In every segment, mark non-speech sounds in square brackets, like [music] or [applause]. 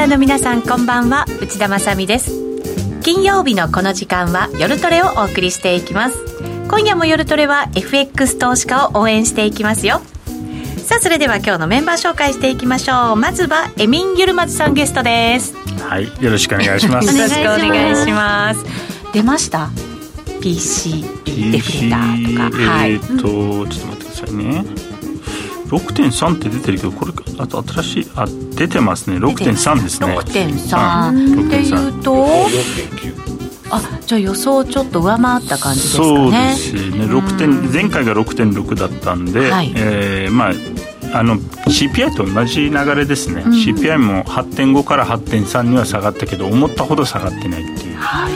ナーの皆さんこんばんは。内田まさです。金曜日のこの時間は夜トレをお送りしていきます。今夜も夜トレは FX 投資家を応援していきますよ。さあそれでは今日のメンバー紹介していきましょう。まずはエミン・ユルマズさんゲストです。はいよろしくお願いします。よろしくお願いします。出ました？PC デフレーターとか、はい、えっ、ー、と、ちょっと待ってくださいね6.3って出てるけどこれあと新しいあ出てますね。6.3ですね。6.3っていうと？あじゃあ予想ちょっと上回った感じですかね。そうですね。6点前回が6.6だったんで、はい、えー、まああの CPI と同じ流れですね、うん、CPI も8.5から8.3には下がったけど思ったほど下がってないっていう、はい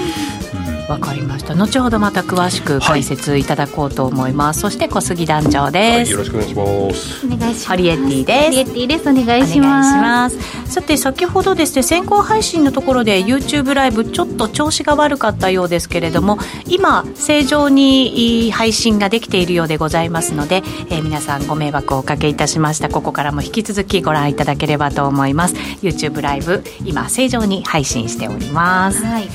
わかりました。後ほどまた詳しく解説いただこうと思います、はい、そして小杉団長です、はい、よろしくお願いします。お願いします。ハリエッティです。ハリエッティです。お願いします。さて先ほどですね先行配信のところで YouTube ライブちょっと調子が悪かったようですけれども今正常に配信ができているようでございますので、えー、皆さんご迷惑をおかけいたしました。ここからも引き続きご覧いただければと思います。YouTube ライブ今正常に配信しております。はい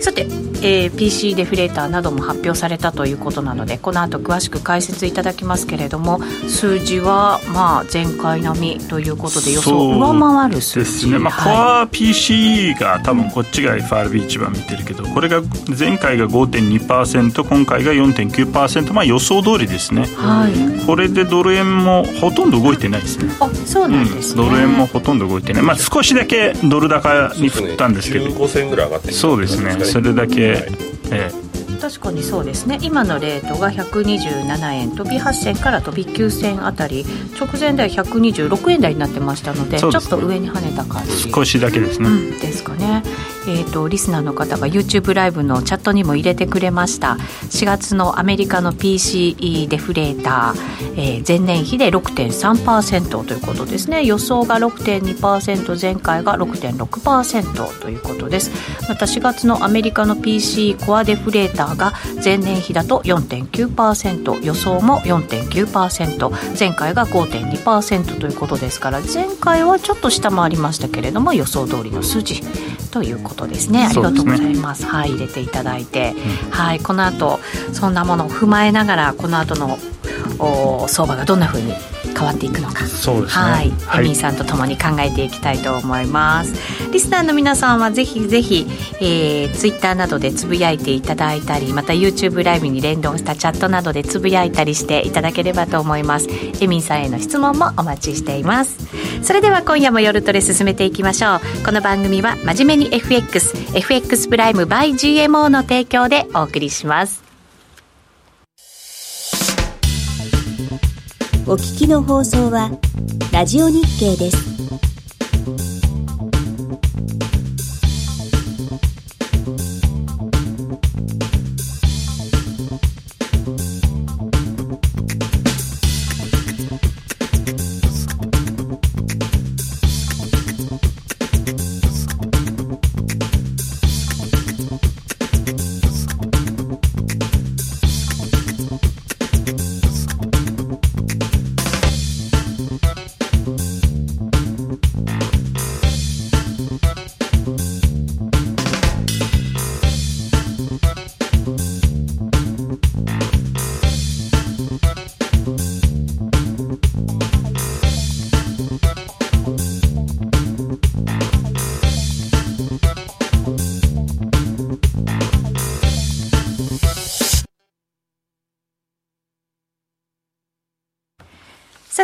さて、えー、PC デフレーターなども発表されたということなのでこの後詳しく解説いただきますけれども数字はまあ前回並みということで予想を上回る数字。ですね、まあ、コア PC が多分こっちが FRB 一番見てるけどこれが前回が5.2%今回が4.9%まあ予想通りですね、はい、これでドル円もほとんど動いてないですね。あそうなんですね、うん、ドル円もほとんど動いてない。まあ少しだけドル高に振ったんですけど。そ、ね、15銭ぐらい上がってそうですねそれだけ、はい、ええ確かにそうですね。今のレートが127円飛び8銭から飛び9銭あたり直前では126円台になってましたので、ね、ちょっと上に跳ねた感じ。少しだけですね、うん、ですかね。えーと、リスナーの方が YouTube ライブのチャットにも入れてくれました。4月のアメリカの PCE デフレーター、えー、前年比で6.3%ということですね。予想が6.2%前回が6.6%ということです。また4月のアメリカの PC コアデフレーターが前年比だと4.9%予想も4.9%前回が5.2%ということですから前回はちょっと下回りましたけれども予想通りの数字ということですね。ありがとうございます、ね、はい入れていただいて、うん、はいこの後そんなものを踏まえながらこの後のお相場がどんなふうに変わっていくのか。そうですね。はい、はい、エミーさんとともに考えていきたいと思います。リスナーの皆さんはぜひぜひ、えー、ツイッターなどでつぶやいていただいたりまた YouTube ライブに連動したチャットなどでつぶやいたりしていただければと思います。エミーさんへの質問もお待ちしています。それでは今夜も夜トレ進めていきましょう。この番組は真面目に FXFX プライム by GMO の提供でお送りしますお聞きの放送はラジオ日経です。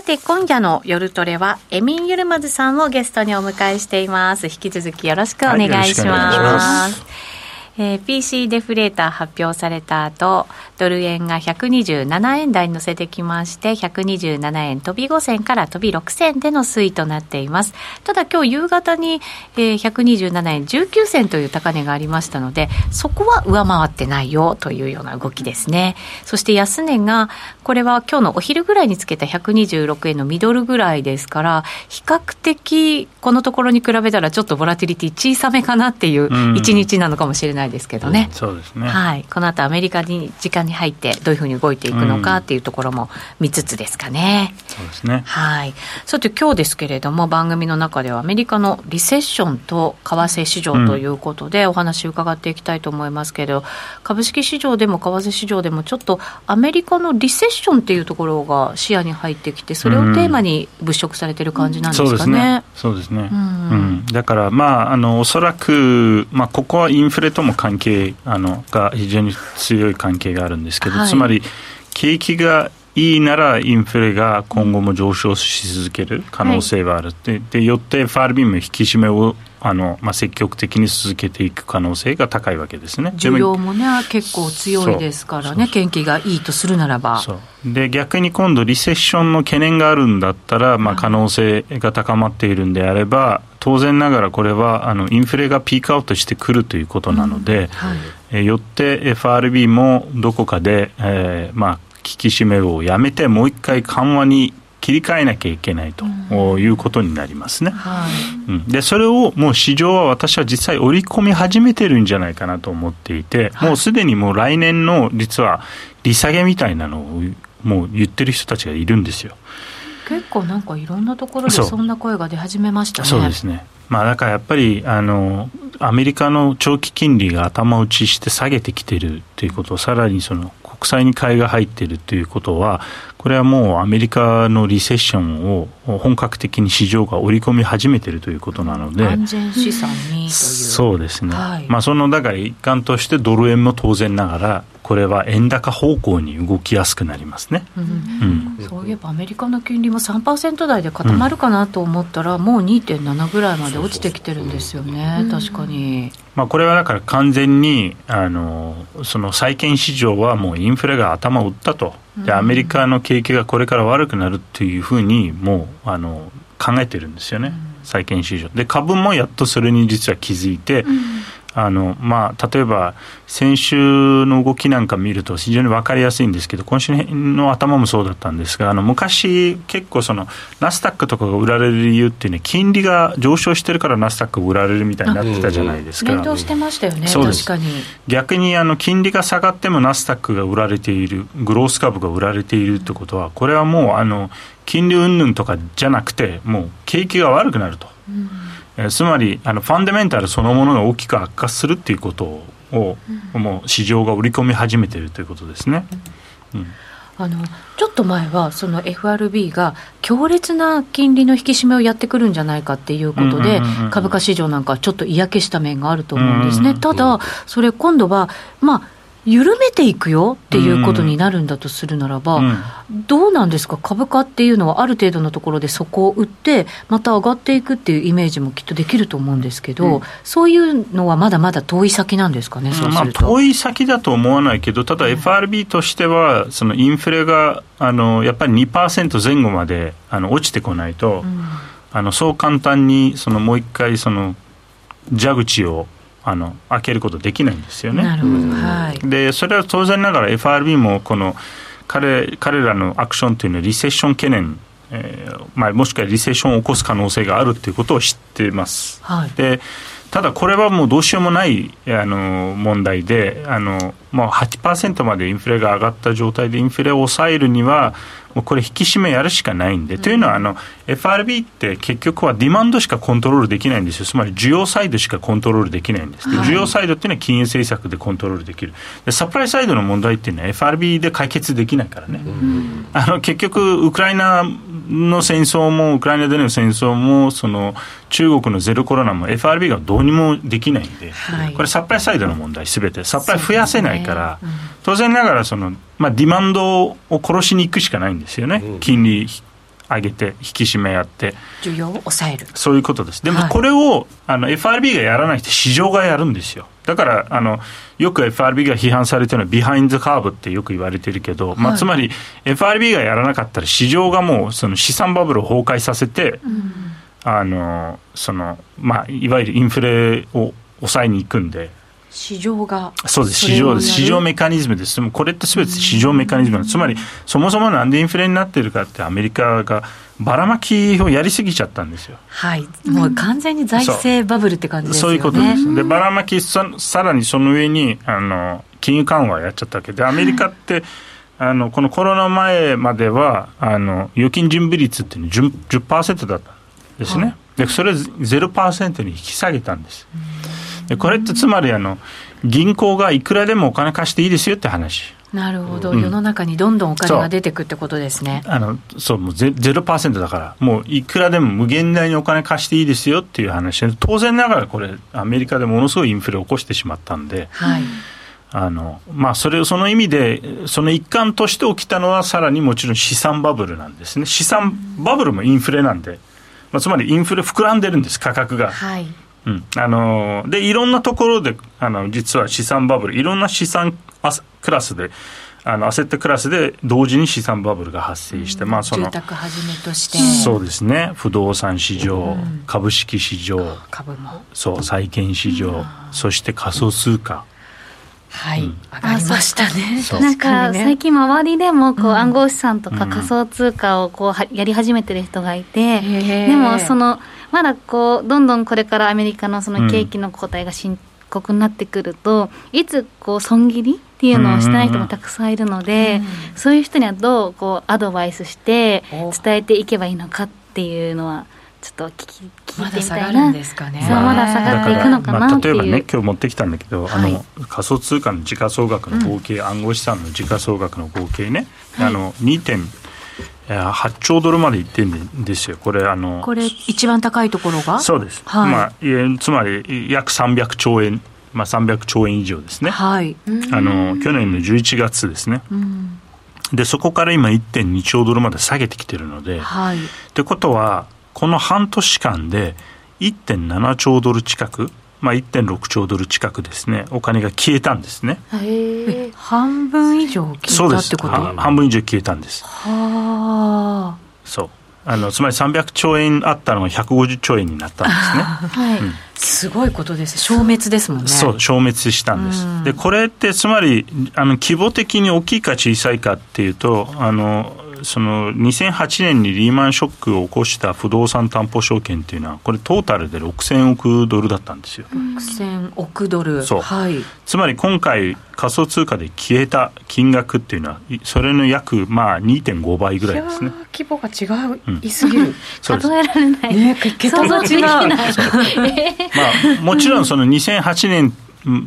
て今夜の夜トレはエミン・ユルマズさんをゲストにお迎えしています。引き続きよろしくお願いします、えー、PC デフレーター発表された後ドル円が127円台に乗せてきまして127円飛び5銭から飛び6銭での推移となっています。ただ今日夕方に、えー、127円19銭という高値がありましたのでそこは上回ってないよというような動きですね。そして安値がこれは今日のお昼ぐらいにつけた126円のミドルぐらいですから比較的このところに比べたらちょっとボラティリティ小さめかなっていう一日なのかもしれないないですけどね、うん、そうですね、はい、この後アメリカに時間に入ってどういうふうに動いていくのかっていうところも見つつですかね、うん、そうですね。はい。さて今日ですけれども番組の中ではアメリカのリセッションと為替市場ということでお話伺っていきたいと思いますけど、株式市場でも為替市場でもちょっとアメリカのリセッションっていうところが視野に入ってきてそれをテーマに物色されてる感じなんですかね、そうですね、うん。だからまああのおそらく、まあ、ここはインフレとも関係あのが非常に強い関係があるんですけど、はい、つまり景気がいいならインフレが今後も上昇し続ける可能性はある、はい、ででよって FRB も引き締めをあの、まあ、積極的に続けていく可能性が高いわけですね。需要もね結構強いですからね景気がいいとするならば。で逆に今度リセッションの懸念があるんだったら、まあ、可能性が高まっているんであれば当然ながらこれはあのインフレがピークアウトしてくるということなので、うん。はい、えよって FRB もどこかで、えーまあ、引き締めをやめてもう一回緩和に切り替えなきゃいけないということになりますね、うん、でそれをもう市場は私は実際織り込み始めてるんじゃないかなと思っていて、もうすでにもう来年の実は利下げみたいなのをもう言ってる人たちがいるんですよ。結構なんかいろんなところでそんな声が出始めましたね。そうですね。まあ、だからやっぱりあのアメリカの長期金利が頭打ちして下げてきてるということをさらにその国債に買いが入っているということはこれはもうアメリカのリセッションを本格的に市場が織り込み始めているということなので安全資産にそうですね、はい、まあ、そのだから一環としてドル円も当然ながらこれは円高方向に動きやすくなりますね、うん。うん、そういえばアメリカの金利も3%台で固まるかなと思ったら、うん、もう2.7ぐらいまで落ちてきてるんですよね、確かに。まあ、これはだから完全にあのその債券市場はもうインフレが頭を打ったと、でアメリカの景気がこれから悪くなるというふうにもうあの考えてるんですよね、債券市場。で株もやっとそれに実は気づいて、あのまあ、例えば先週の動きなんか見ると非常に分かりやすいんですけど今週の頭もそうだったんですがあの昔結構そのナスダックとかが売られる理由っていうね金利が上昇してるからナスダックが売られるみたいになってたじゃないですか。連動してましたよね。確かに。逆にあの金利が下がってもナスダックが売られているグロース株が売られているってことはこれはもうあの金利云々とかじゃなくてもう景気が悪くなると。うんえつまりあのファンデメンタルそのものが大きく悪化するっていうことを、うん、もう市場が売り込み始めているということですね。うん、あのちょっと前はその FRB が強烈な金利の引き締めをやってくるんじゃないかっていうことで、株価市場なんかちょっと嫌気した面があると思うんですね。ただそれ今度はまあ緩めていくよっていうことになるんだとするならば、うん、どうなんですか、株価っていうのはある程度のところでそこを売って、また上がっていくっていうイメージもきっとできると思うんですけど、うん、そういうのはまだまだ遠い先なんですかね、そうすると、まあ、遠い先だと思わないけど、ただ FRB としては、そのインフレがあのやっぱり2%前後まであの落ちてこないと、うん、あのそう簡単にそのもう一回その蛇口をあの開けることできないんですよね。なるほど、はい、でそれは当然ながら FRB もこの彼彼らのアクションというのはリセッション懸念、えーまあ、もしくはリセッションを起こす可能性があるということを知っています。はい、でただこれはもうどうしようもないあの問題であの、まあ、8%までインフレが上がった状態でインフレを抑えるにはもうこれ引き締めやるしかないんで、うん、というのはあの FRB って結局はディマンドしかコントロールできないんですよ。つまり需要サイドしかコントロールできないんです、はい、需要サイドっていうのは金融政策でコントロールできる。でサプライサイドの問題っていうのは FRB で解決できないからね、うん、あの結局ウクライナの戦争もウクライナでの戦争もその中国のゼロコロナも FRB がどうにもできないんで、はい、これサプライサイドの問題すべて。サプライ増やせないから、ね。うん、当然ながらその、まあ、ディマンドを殺しに行くしかないんですよね、うん、金利上げて引き締めやって。需要を抑える。そういうことです。でもこれを、はい、あの FRB がやらないと市場がやるんですよだからあのよく FRB が批判されてるのはビハインズカーブってよく言われてるけど、はい、まあ、つまり FRB がやらなかったら市場がもうその資産バブルを崩壊させて、うん、あのそのまあ、いわゆるインフレを抑えに行くんで市場がそうです市場です市場メカニズムですこれってすべて市場メカニズムつまりそもそもなんでインフレになってるかってアメリカがばらまきをやりすぎちゃったんですよ。はい。もう完全に財政バブルって感じですよね。そういうことです。で、ばらまきさ、さらにその上に、あの、金融緩和やっちゃったわけで、アメリカって、あの、このコロナ前までは、あの、預金準備率っていうの 10%, 10だったんですね。はい、で、それ0%に引き下げたんです。で、これってつまり、あの、銀行がいくらでもお金貸していいですよって話。なるほど、うん、世の中にどんどんお金が出てくってことですね。あのそうもうゼゼロパーセントだから、もういくらでも無限大にお金貸していいですよっていう話。で、当然ながらこれ、アメリカでものすごいインフレを起こしてしまったんで。はい。あのまあ、それその意味で、その一環として起きたのは、さらにもちろん資産バブルなんですね、資産バブルもインフレなんで、まあ、つまりインフレ膨らんでるんです、価格が。はいうん、あのでいろんなところであの実は資産バブルいろんな資産クラスであのアセットクラスで同時に資産バブルが発生して、うん、まあその住宅はじめとして。そうですね。不動産市場、うん、株式市場株も。そう債券市場、うん、そして仮想通貨。はい、上がりましたね。なんか、最近周りでもこう、暗号資産とか仮想通貨をこうやり始めてる人がいて、でもそのまだこうどんどんこれからアメリカのその景気の後退が進刻になってくるといつこう損切りっていうのをしてない人もたくさんいるので、そういう人にはどうこうアドバイスして伝えていけばいいのかっていうのはちょっと聞き聞いてみたいな、ね、そうまだ下がっていくのかなっていう、まあ、例えばね今日持ってきたんだけど、はい、あの仮想通貨の時価総額の合計、うん、暗号資産の時価総額の合計ね、はい、あの2.8兆ドルまでいってるんですよ、これあの、これ、一番高いところが？そうです、はい。まあ、つまり約300兆円。まあ、300兆円以上ですね、はい、あの去年の11月ですね、うん、でそこから今1.2兆ドルまで下げてきてるので、はい、ってことはこの半年間で1.7兆ドル近くまあ、1.6兆ドル近くですね。お金が消えたんですね。半分以上消えたってこと？半分以上消えたんです。はあ。そう。あのつまり300兆円あったのが150兆円になったんですね。[laughs] はい。うん、すごいことです消滅ですもんね。そう消滅したんです。でこれってつまりあの規模的に大きいか小さいかっていうとあのその2008年にリーマンショックを起こした不動産担保証券っていうのはこれトータルで6000億ドルだったんですよ。6000億ドル。そう、はい、つまり今回仮想通貨で消えた金額っていうのはそれの約まあ2.5倍ぐらいですね。規模が違う、うん、いすぎる数えられない、ね、桁が違う。まあもちろんその2008年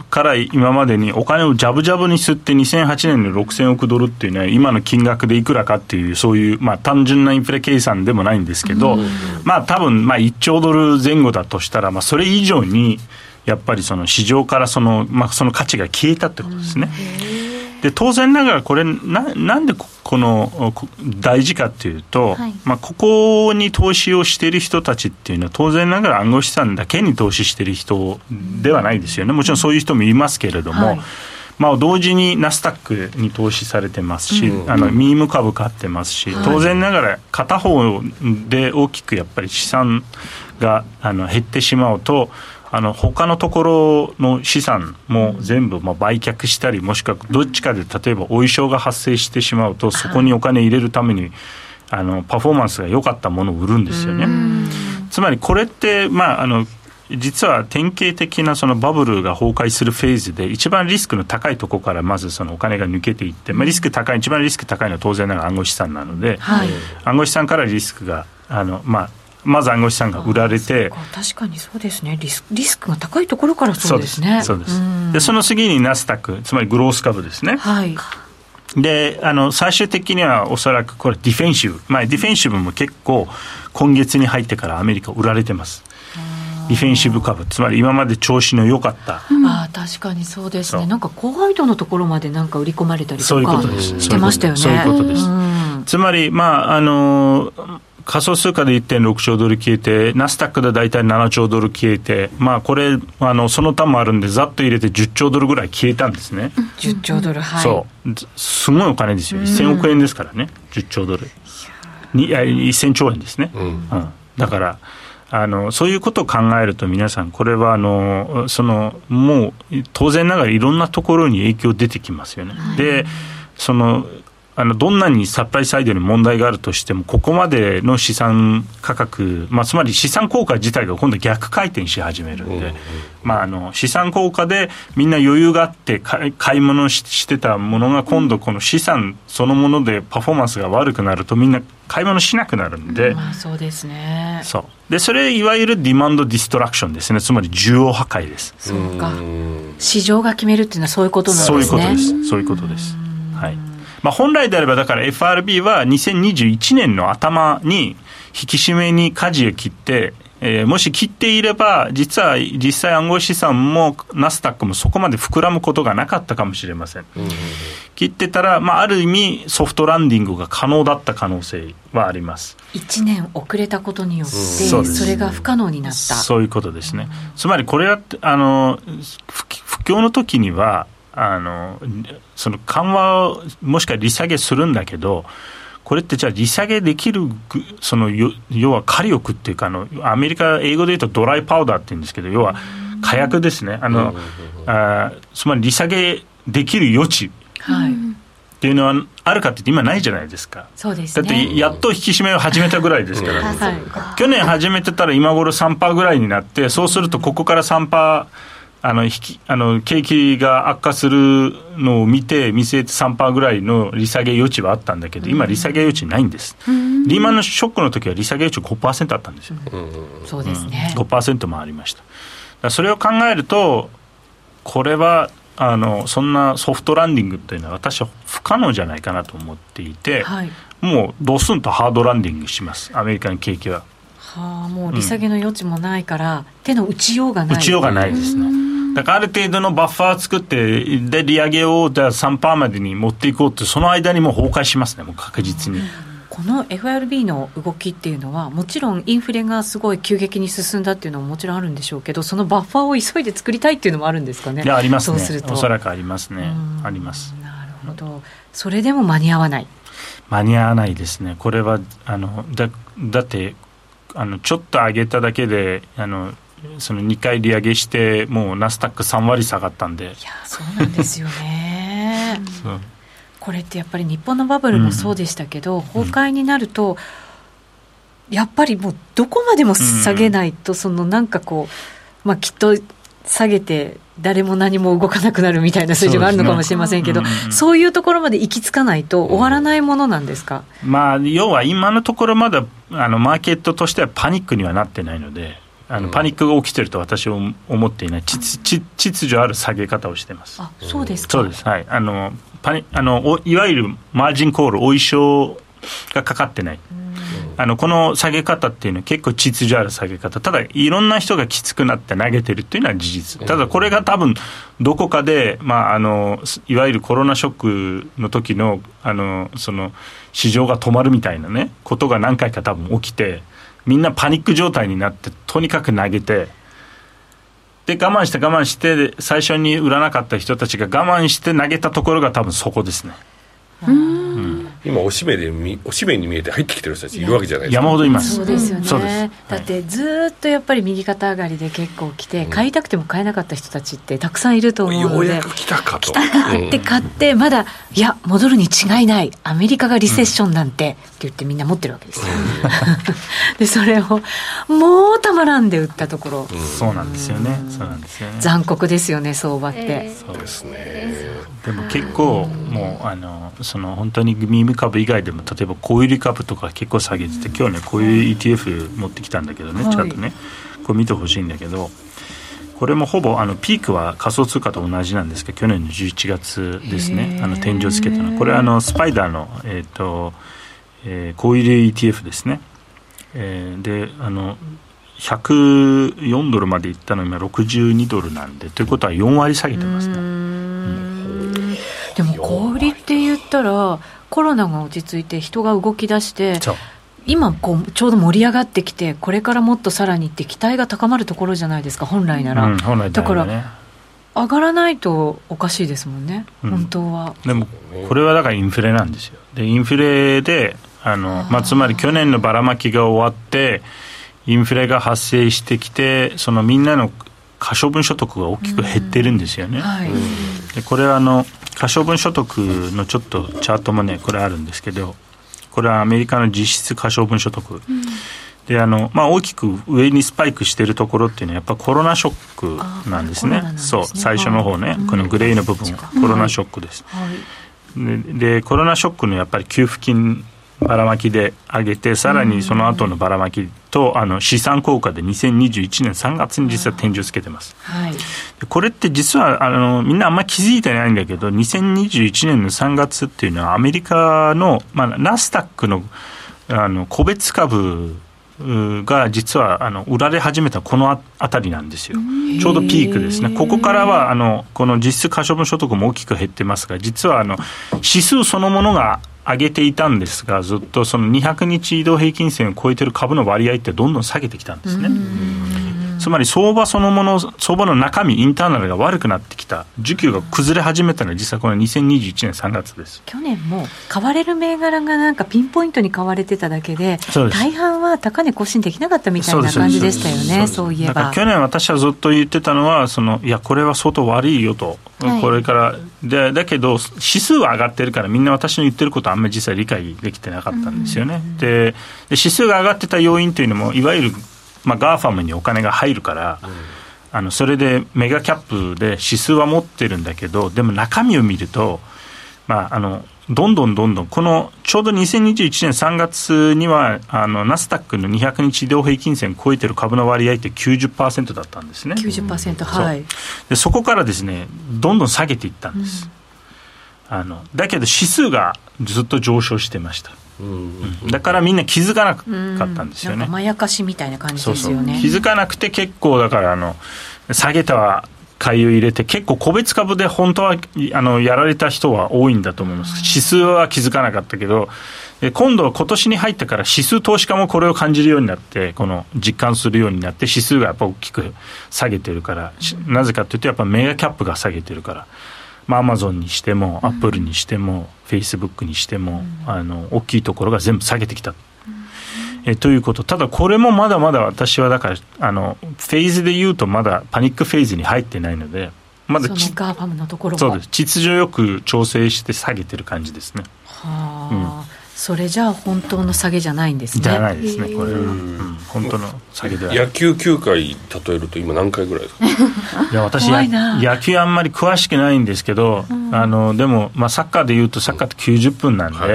から今までにお金をジャブジャブに吸って2008年の6000億ドルっていうのは今の金額でいくらかっていうそういうまあ単純なインフレ計算でもないんですけど、まあ多分まあ1兆ドル前後だとしたらまあそれ以上にやっぱりその市場からその,、まあ、その価値が消えたってことですね。で当然ながらこれななんでこの大事かっていうと、はい、まあ、ここに投資をしている人たちっていうのは当然ながら暗号資産だけに投資している人ではないですよね。もちろんそういう人もいますけれども、はい、まあ、同時にナスダックに投資されてますし、うん、あのミーム株買ってますし、当然ながら片方で大きくやっぱり資産があの減ってしまうとあの他のところの資産も全部まあ売却したりもしくはどっちかで例えばお衣装が発生してしまうとそこにお金入れるためにあのパフォーマンスが良かったものを売るんですよね。つまりこれって、まあ、あの実は典型的なそのバブルが崩壊するフェーズで一番リスクの高いところからまずそのお金が抜けていって、まあ、リスク高い一番リスク高いのは当然ながら暗号資産なので、はい、暗号資産からリスクがあの、まあ、まず暗号資産が売られて確かにそうですね。リスリスクが高いところからそうですね。そうです。でその次にナスダックつまりグロース株ですね。はい。であの最終的にはおそらくこれディフェンシブ、まあ、ディフェンシブも結構今月に入ってからアメリカ売られてます。ディフェンシブ株。つまり今まで調子の良かった、うん、あ確かにそうですね。なんか高配当のところまでなんか売り込まれたりとかそういうことです。してましたよね。そういうことです、つまりまああの仮想通貨で1.6兆ドル消えて、ナスダックで大体7兆ドル消えて、まあ、これ、あのその他もあるんで、ざっと入れて10兆ドルぐらい消えたんですね。10兆ドル、はい。そう。すごいお金ですよ。1000億円ですからね、10兆ドル。に1000兆円ですね。うん、うん、だから、あのそういうことを考えると皆さんこれはあのそのもう当然ながらいろんなところに影響出てきますよね。はい、でそのあのどんなにサプライサイドに問題があるとしても、ここまでの資産価格、まあ、つまり資産効果自体が今度逆回転し始めるんで、まあ、あの資産効果でみんな余裕があって買い物してたものが今度この資産そのものでパフォーマンスが悪くなるとみんな買い物しなくなるんで、まあ、そうですね。そう。でそれいわゆるディマンドディストラクションですね。つまり需要破壊です。そうか。市場が決めるっていうのはそういうことなんですね。そういうことです。そういうことです。はいまあ、本来であれば、だから FRB は2021年の頭に引き締めに舵を切って、えー、もし切っていれば、実は実際暗号資産もナスダックもそこまで膨らむことがなかったかもしれません。うん、切ってたら、まあ、ある意味ソフトランディングが可能だった可能性はあります。1年遅れたことによって、うん、それが不可能になった。そういうことですね。つまりこれは、あの、不況の時には、あのその緩和をもしくは利下げするんだけど、これってじゃあ利下げできる、その要は火力っていうかあの、アメリカ、英語で言うとドライパウダーって言うんですけど、要は火薬ですね、あの、あつまり利下げできる余地。はい。っていうのはあるかって今ないじゃないですか。そうです、ね、だってやっと引き締めを始めたぐらいですから、去年始めてたら今頃3%ぐらいになって、そうするとここから3%、あの引きあの景気が悪化するのを見て、見据えて3%ぐらいの利下げ余地はあったんだけど、今、利下げ余地ないんです、リーマンのショックの時は利下げ余地5%あったんですよ、そうですね、うん、5%もありました。それを考えると、これはあのそんなソフトランディングというのは、私は不可能じゃないかなと思っていて、はい、もうドスンとハードランディングします、アメリカの景気は。はあ、もう利下げの余地もないから、うん、手の打ちようがない。打ちようがないですね。だからある程度のバッファー作って、で、利上げをじゃあ3%までに持っていこうって、その間にもう崩壊しますね、もう確実に。この FRB の動きっていうのは、もちろんインフレがすごい急激に進んだっていうのももちろんあるんでしょうけど、そのバッファーを急いで作りたいっていうのもあるんですかね？いや、ありますね。おそらくありますね。あります。なるほど。それでも間に合わない。間に合わないですね。これは、あの、だだって、あのちょっと上げただけであのその2回利上げして、もうナスダック3割下がったんで。いや、そうなんですよね。[laughs] これってやっぱり日本のバブルもそうでしたけど、うん、崩壊になると、やっぱりもうどこまでも下げないと、そのなんかこう、まあ、きっと下げて、誰も何も動かなくなるみたいな数字があるのかもしれませんけど、そう、ね。うん、そういうところまで行き着かないと終わらないものなんですか、まあ、要は今のところまだあのマーケットとしてはパニックにはなってないので。あのパニックが起きてると私は思っていない。秩序ある下げ方をしています。あそうですそうです。はい。あのパニあのいわゆるマージンコールお衣装がかかってない。あのこの下げ方っていうのは結構秩序ある下げ方。ただいろんな人がきつくなって投げてるっていうのは事実。ただこれが多分どこかで、まあ、あのいわゆるコロナショックの時のあのその市場が止まるみたいなねことが何回か多分起きてみんなパニック状態になってとにかく投げてで我慢して我慢して最初に売らなかった人たちが我慢して投げたところが多分そこですね。うん。今おしめでおしめに見えて入ってきてる人たちいるわけじゃないですか。山ほどいます。そうですよね、だってずっとやっぱり右肩上がりで結構来て、買いたくても買えなかった人たちってたくさんいると思うのでようやく来たかと。来たかって買って、まだいや戻るに違いない。アメリカがリセッションなんて、って言ってみんな持ってるわけですよ、[laughs] でそれをもうたまらんで売ったところ、そうなんですよね。そうなんですよね。残酷ですよね相場って、えー、そうです。ねでも結構もうあのその本当に耳株以外でも例えば小売株とか結構下げてて今日ねこういう ETF 持ってきたんだけどね、はい、ちゃんとねこれ見てほしいんだけどこれもほぼあのピークは仮想通貨と同じなんですけど去年の11月ですねあの天井つけたの。これあのスパイダーの、えーとえー、小売 ETF ですね、えー、であの104ドルまでいったの今62ドルなんでということは4割下げてますね、ったらコロナが落ち着いて人が動き出して今こうちょうど盛り上がってきてこれからもっとさらにって期待が高まるところじゃないですか本来なら、うん、来なら、ね、だから上がらないとおかしいですもんね、うん、本当は。でもこれはだからインフレなんですよ。でインフレであの、まあ、つまり去年のばらまきが終わってインフレが発生してきてそのみんなの可処分所得が大きく減ってるんですよね、はい、でこれはあの可処分所得のちょっとチャートもねこれあるんですけどこれはアメリカの実質可処分所得、うん。であのまあ、大きく上にスパイクしているところっていうのはやっぱコロナショックなんですね、すね。そう最初の方ね、このグレーの部分、コロナショックです、はい、でコロナショックのやっぱり給付金ばらまきで上げて、さらにその後のばらまきと、あの資産効果で2021年3月に実は天井つけてます。はい、これって実はあのみんなあんまり気づいてないんだけど、2021年の3月っていうのは、アメリカの、まあ、ナスタックのあの個別株が実はあの売られ始めたこのあたりなんですよ、ちょうどピークですね、ここからはあのこの実質可処分所得も大きく減ってますが、実はあの指数そのものが上げていたんですが、ずっとその200日移動平均線を超えてる株の割合ってどんどん下げてきたんですね。つまり相場そのもの、相場の中身、インターナルが悪くなってきた、需給が崩れ始めたのは、実はこの2021年3月です。去年も買われる銘柄がなんかピンポイントに買われてただけで、大半は高値更新できなかったみたいな感じでしたよね、そういえば。去年、私はずっと言ってたのは、そのいや、これは相当悪いよと、はい、これからで、だけど、指数は上がってるから、みんな私の言ってることはあんまり実際理解できてなかったんですよね。でで指数が上がってた要因というのも、いわゆるまあ、 GAFAM にお金が入るから、うん、あのそれで mega cap で指数は持ってるんだけど、でも中身を見ると、まあ、あのどんどんどんどん、このちょうど2021年3月には、あのナスダックの200日移動平均線を超えてる株の割合って90%だったんですね。90%、はい。でそこからですね、どんどん下げていったんです。うん、あのだけど指数がずっと上昇してました。だからみんな気づかなかったんですよね。まやかしみたいな感じですよね気づかなくて結構だからあの下げたは買いを入れて結構個別株で本当はあのやられた人は多いんだと思います。指数は気づかなかったけど今度は今年に入ってから指数投資家もこれを感じるようになってこの実感するようになって指数がやっぱ大きく下げてるからなぜかというとやっぱ mega cap が下げてるから。まあ、アマゾンにしても、アップルにしても、フェイスブックにしても、あの大きいところが全部下げてきた。えということ、ただこれもまだまだ私はだからあの、フェーズでいうと、まだパニックフェーズに入ってないので、まだそガーファムのところそうです。秩序よく調整して下げてる感じですね。はあ、うんそれじゃあ本当の下げじゃないんですね。じゃないですね。これは、うん、本当の下げでは野球9回例えると今何回ぐらいですか？いや私野球あんまり詳しくないんですけど、うん、あのでも、まあ、サッカーでいうとサッカーって90分なんで、はい、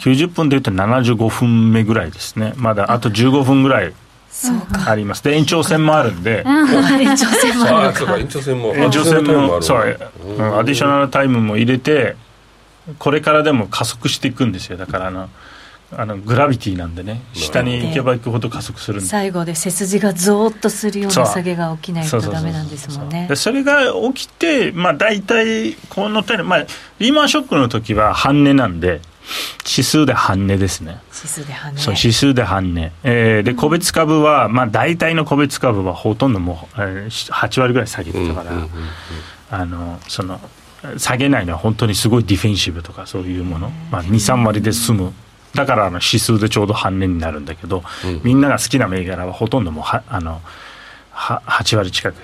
90分でいうと75分目ぐらいですね。まだあと15分ぐらいあります。で、延長戦もあるんで。[laughs] 延長戦もある延長戦も。延長戦も、そう、アディショナルタイムも入れて、これからでも加速していくんですよ。だからあのあのグラビティなんでね。下に行けば行くほど加速するんで。最後で背筋がゾーッとするような下げが起きないとダメなんですもんね。それが起きてまあ大体この点、まあ、リーマンショックの時は半値なんで指数で半値ですね。指数で半値。そう指数で半値、えー、で個別株は、まあ、大体の個別株はほとんどもう、えー、8割ぐらい下げてたから、あのその下げないのは本当にすごいディフェンシブとかそういうもの、まあ、23割で済む。だからあの指数でちょうど半値になるんだけど、うん、みんなが好きな銘柄はほとんどもうはあのは8割近く。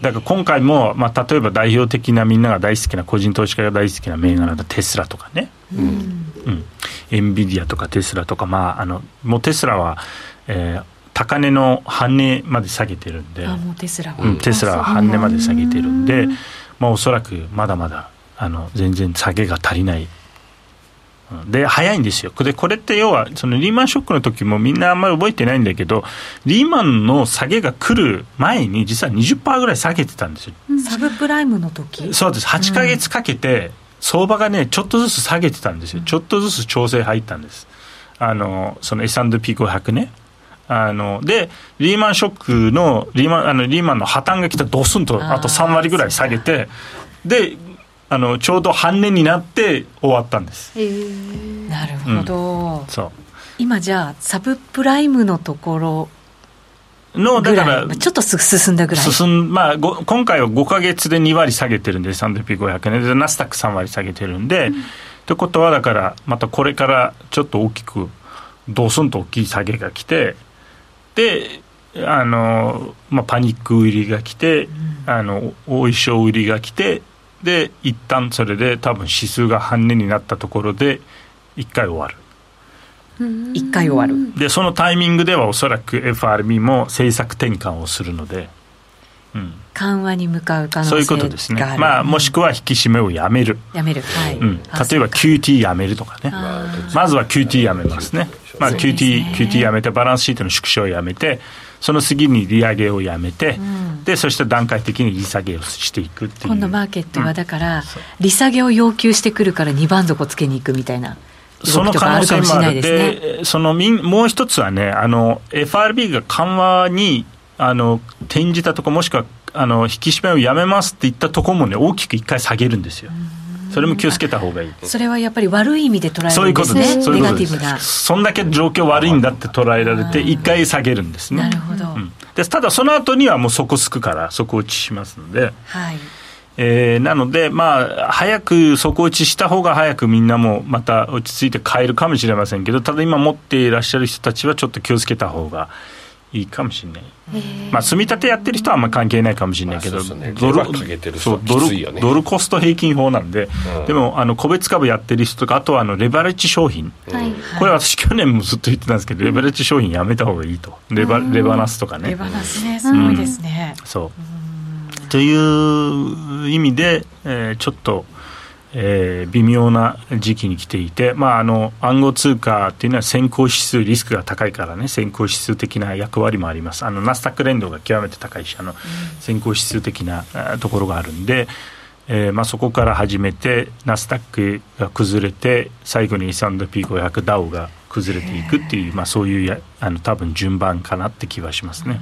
だから今回も、まあ、例えば代表的なみんなが大好きな個人投資家が大好きな銘柄だテスラとかね、うん。うん、エンビディアとかテスラとか、まあ、あのもうテスラは、えー、高値の半値まで下げてるんで。テスラは、うん、テスラは半値まで下げてるんで。まあ、おそらくまだまだあの全然下げが足りない。で、早いんですよ。で、これって要は、そのリーマンショックの時もみんなあんまり覚えてないんだけど、リーマンの下げが来る前に、実は20%ぐらい下げてたんですよ。サブプライムの時？そうです。8か月かけて、相場がね、ちょっとずつ下げてたんですよ。ちょっとずつ調整入ったんです。あの、その S&P500 ね。あので、リーマンショックのリーマンあのリーマンの破綻が来たドスンとあと3割ぐらい下げて、であのちょうど半年になって終わったんです。なるほど、うん、そう。今じゃあサブプライムのところのだからちょっと進んだぐらい。進ん、まあ、今回は5か月で2割下げてるんで S&P500 円でナスダック3割下げてるんで、うん、ってことはだからまたこれからちょっと大きくドスンと大きい下げが来てであの、まあ、パニック売りが来て、うん、あのお衣装売りが来てで一旦それで多分指数が半値になったところで一回終わる。一回終わる。でそのタイミングではおそらく FRB も政策転換をするので、うん、緩和に向かう可能性そういうことですね、まあ、もしくは引き締めをやめる。やめる、はい。うん、例えば QT やめるとかね。まずは QT やめますね、まあ、QT, QT やめてバランスシートの縮小をやめてその次に利上げをやめて、うん、でそして段階的に利下げをしていくっていう。今度マーケットはだから、うん、利下げを要求してくるから2番底つけに行くみたいな。その可能性もある。で、そのもう一つはね、あの FRB が緩和にあの転じたとこ、もしくはあの引き締めをやめますって言ったところもね、大きく一回下げるんですよ。それも気をつけた方がいい。それはやっぱり悪い意味で捉えるんですね。ネガティブな。そんだけ状況悪いんだって捉えられて、一回下げるんですね。なるほど。うん、でただその後にはもう底つくから底打ちしますので。はい。えー、なので、まあ、早く底打ちした方が早くみんなもまた落ち着いて買えるかもしれませんけど、ただ今持っていらっしゃる人たちはちょっと気をつけた方がいいかもしれない。まあ、積み立てやってる人はあんま関係ないかもしれないけど、ね、ドルそうドルドルコスト平均法なんで、うん、でもあの個別株やってる人とか、あとはあのレバレッジ商品、うん、これ私、去年もずっと言ってたんですけど、レバレッジ商品やめた方がいいと、レバレバナスとかね。レバナスね、すごいですね。そう。という意味で、えー、ちょっと、えー、微妙な時期に来ていて、まあ、あの暗号通貨っていうのは先行指数リスクが高いからね先行指数的な役割もあります。あのナスダック連動が極めて高いしあの、先行指数的なところがあるんで、えーまあ、そこから始めてナスダックが崩れて最後に S&P500 ダウが崩れていくっていう、まあ、そういうやあの多分順番かなって気はしますね。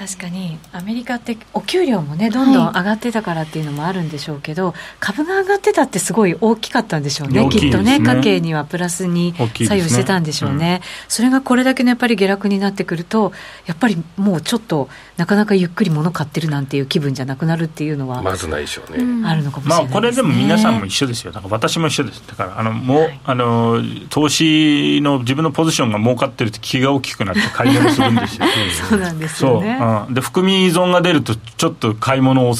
確かにアメリカってお給料もねどんどん上がってたからっていうのもあるんでしょうけど、はい、株が上がってたってすごい大きかったんでしょうね、ね。きっとね家計にはプラスに左右してたんでしょうね、ね。うん、それがこれだけのやっぱり下落になってくるとやっぱりもうちょっとなかなかゆっくり物買ってるなんていう気分じゃなくなるっていうのはまずないでしょうね、うん、あるのかもしれない、ね、まあ、これでも皆さんも一緒ですよ。だから私も一緒ですだからあのもう、はい、あの投資の自分のポジションが儲かってると気が大きくなって買い物するんですよ。[laughs] そうなんですよね、う。ん、で含み依存が出るとちょっと買い物を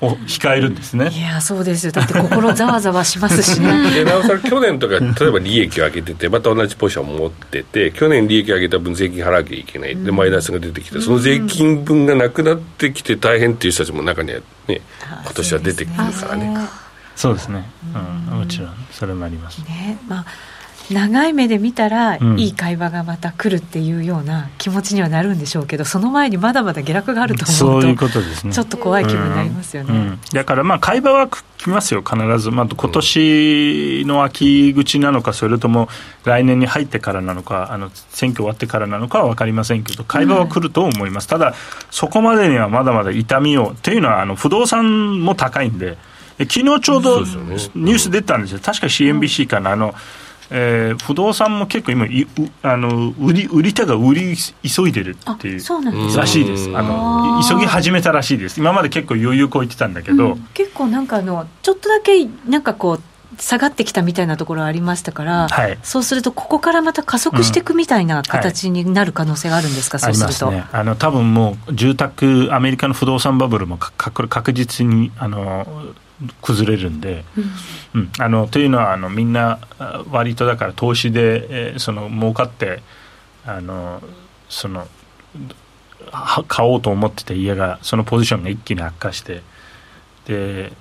を控えるんですね。いやそうです。よだって心ざわざわしますしね。[laughs] でなおさら去年とか例えば利益を上げててまた同じポジションを持ってて去年利益を上げた分税金払わなきゃいけない。でマイナスが出てきてその税金分がなくなってきて大変っていう人たちも中にはね今年は出てくるからね。そうですね、うん、もちろんそれもあります。ねまあ長い目で見たら、いい会話がまた来るっていうような気持ちにはなるんでしょうけど、その前にまだまだ下落があると思うと、そういうことですね、ちょっと怖い気分になりますよね。うん。うん、だからまあ会話は来ますよ、必ず、まあ今年の秋口なのか、それとも来年に入ってからなのか、あの選挙終わってからなのかは分かりませんけど、会話は来ると思います、ただ、そこまでにはまだまだ痛みを、というのはあの不動産も高いんで、昨日ちょうどニュース出たんですよ、確か CNBC かな。あのえー、不動産も結構今いあの売り売り手が売り急いでるっていうそうなんですらしいです。あの急ぎ始めたらしいです。今まで結構余裕こいてたんだけど、うん、結構なんかあのちょっとだけなんかこう下がってきたみたいなところありましたから、はい、そうすると、ここからまた加速していくみたいな形になる可能性があるんですか、うんはい、そうすると。ね、あの多分もう、住宅、アメリカの不動産バブルも確実にあの崩れるんで、うん、うん、あのというのはあのみんな割とだから投資で、えー、その儲かってあのその買おうと思ってた家がそのポジションが一気に悪化してで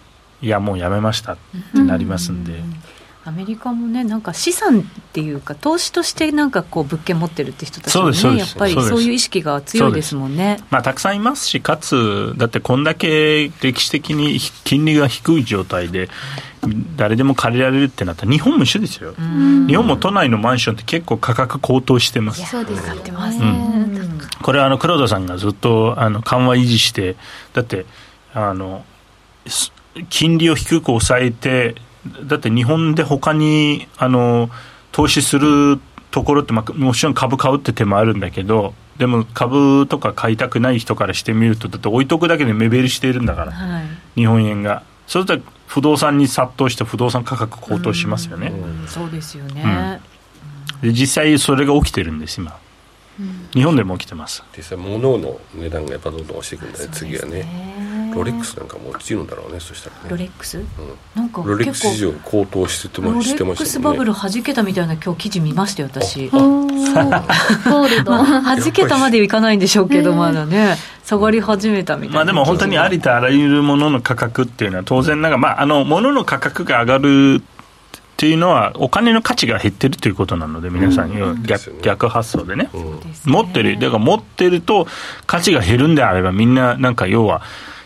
いやもうやめましたってなりますんで。うんアメリカもねなんか資産っていうか投資としてなんかこう物件持ってるって人たちもねやっぱりそういう意識が強いですもんね。まあたくさんいますしかつだってこんだけ歴史的に金利が低い状態で誰でも借りられるってなったら日本も一緒ですよ。日本も都内のマンションって結構価格高騰してます。そうです。ってます、うん、これはあの黒田さんがずっとあの緩和維持してだってあの金利を低く抑えてだって日本で他にあに投資するところって、まあ、もちろん株買うって手もあるんだけどでも株とか買いたくない人からしてみるとだって置いとくだけで目減りしているんだから、はい、日本円が。そうすると不動産に殺到して不動産価格高騰しますよね、うそうですよね、うん、で実際それが起きてるんです今、うん。日本でも起きてます。実際物の値段がやっぱどんどん落ちていくんだね次はねロレックスなんかも落ちるんだろうねそしたらね。ロレックス、うん、なんかロレックス市場高騰しててましてましたロレックスバブル弾けたみたいな今日記事見ましたよ私。ゴールド弾けたまでいかないんでしょうけどまだね下がり。始めたみたいなまあでも本当にありとあらゆるものの価格っていうのは当然ながらまああの物の価格が上がるっていうのはお金の価値が減ってるということなので皆さん、うん、逆逆発想でね、うん、持ってるだから持ってると価値が減るんであればみんななんか要は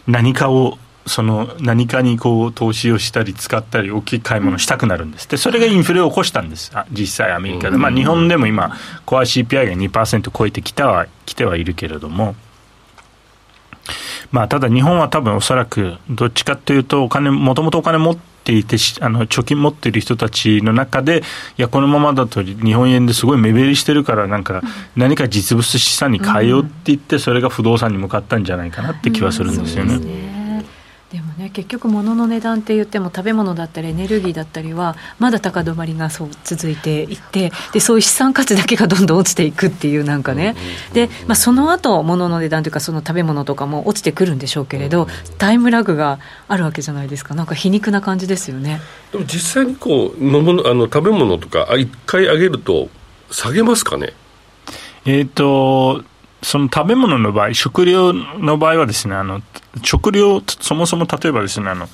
何かをその何かにこう投資をしたり使ったり大きい買い物したくなるんです。でそれがインフレを起こしたんです。実際アメリカで、まあ、日本でも今コア CPI が2%超えてきたは来てはいるけれどもまあ、ただ日本は多分おそらくどっちかというとお金もともとお金持ってていてあの貯金持っている人たちの中でいやこのままだと日本円ですごい目減りしてるからなんか何か実物資産に変えようって言ってそれが不動産に向かったんじゃないかなって気はするんですよね。でもね結局物の値段って言っても食べ物だったりエネルギーだったりはまだ高止まりがそう続いていってでそういう資産価値だけがどんどん落ちていくっていうなんかね。で、まあ、その後物の値段というかその食べ物とかも落ちてくるんでしょうけれどタイムラグがあるわけじゃないですか。なんか皮肉な感じですよね。でも実際にこう飲むあの食べ物とか一回上げると下げますかね？えっ、とその食べ物の場合、食料の場合はですね、あの食料、そもそも例えばですね、あの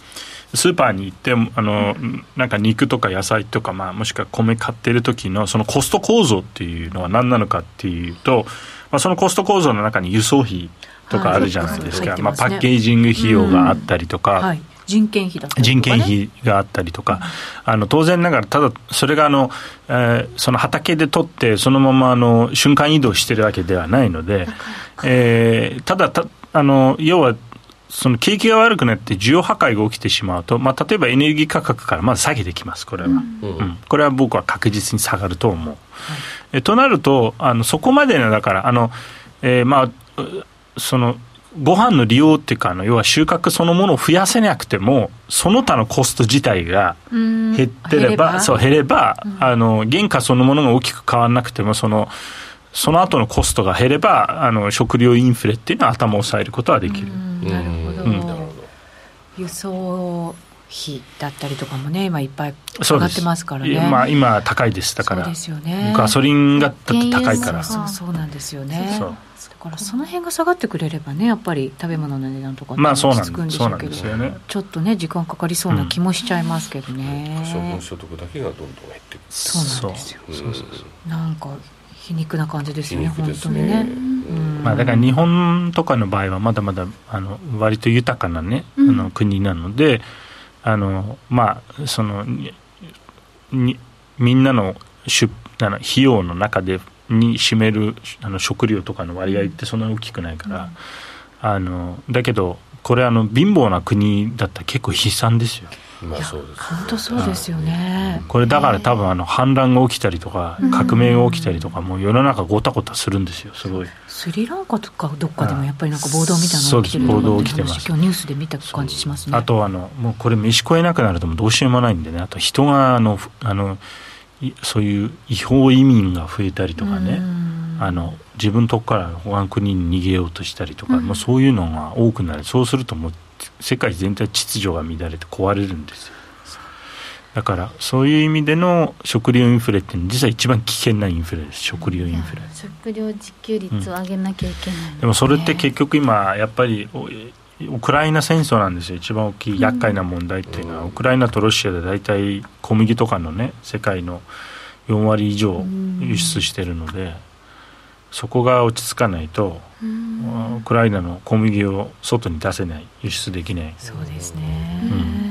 スーパーに行って、あのなんか肉とか野菜とか、まあ、もしくは米買ってる時のそのコスト構造っていうのは何なのかっていうと、まあ、そのコスト構造の中に輸送費とかあるじゃないですか、はい、まあ、パッケージング費用があったりとか。はい人件費だったり、ね、人件費があったりとか、あの当然ながら、ただそれがあの、えー、その畑で取って、そのままあの瞬間移動してるわけではないので、えー、ただたあの、要はその景気が悪くなって需要破壊が起きてしまうと、まあ、例えばエネルギー価格からまず下げてきます、これは、うん、うん、これは僕は確実に下がると思う。はい、えとなるとあの、そこまでの、だから、あのえー、まあ、そのご飯の利用っていうかあの要は収穫そのものを増やせなくてもその他のコスト自体が減ってればそう減れば、うん、あの原価そのものが大きく変わらなくてもそのその後のコストが減ればあの食料インフレっていうのは頭を押さえることはできる。なるほど、うん、輸送費だったりとかもね今いっぱい上がってますからね。まあ、今高いです。だからそうですよ、ね、ガソリンが高いから。そうそうなんですよねからその辺が下がってくれればねやっぱり食べ物の値段とかまあそうなんですよね。ちょっとね時間かかりそうな気もしちゃいますけどね、うん、処分所得だけがどんどん減ってくる。そうなんですよ、なんか皮肉な感じですよね、本当にね。まあ、だから日本とかの場合は、まだまだあの割と豊かなね、あの国なので、あのまあ、そのにみんなの出あの費用の中でに占めるあの食料とかの割合ってそんなに大きくないから、うん、あのだけどこれあの貧乏な国だったら結構悲惨ですよ。まあそうです、ね、本当そうですよね、これだから多分あの反乱が起きたりとか革命が起きたりとかもう世の中ごたごたするんですよすごい。スリランカとかどっかでもやっぱりなんか暴動みたいなのが起きてる暴動起きてます。今日ニュースで見た感じしますね。あとあのもうこれ飯食えなくなるともどうしようもないんでね。あと人があのあのそういう違法移民が増えたりとかね、あの自分のとこから他の国に逃げようとしたりとか、うん、もうそういうのが多くなる。そうするともう世界全体秩序が乱れて壊れるんですよ。だからそういう意味での食料インフレって実は一番危険なインフレです。食料インフレ。食料自給率を上げなきゃいけない、ねうん、でもそれって結局今やっぱりウクライナ戦争なんですよ。一番大きい厄介な問題っていうのは、うん、ウクライナとロシアで大体小麦とかのね世界の4割以上輸出してるので、そこが落ち着かないと、ウクライナの小麦を外に出せない。輸出できない。そうですね、うん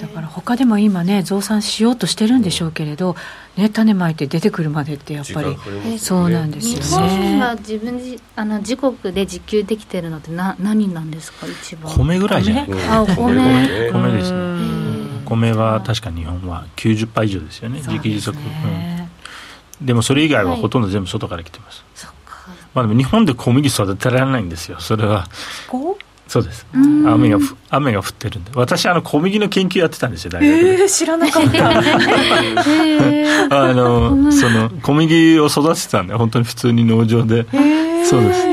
だから他でも今ね増産しようとしてるんでしょうけれど、ね、種まいて出てくるまでってやっぱり、ね、そうなんですよね。日本が自分あの自国で自給できてるのってな何なんですか？一番。米ぐらいじゃないあ米？米。米ですね。米は確か日本は90%以上ですよね自給自足、うん、でもそれ以外はほとんど全部外から来てます、はい、まあでも日本で小麦育てられないんですよそれはそうです。雨が雨が降ってるんで。私あの小麦の研究やってたんですよ大学で、えー、知らなかった。[laughs] あのその小麦を育ててたんで本当に普通に農場で、そうです。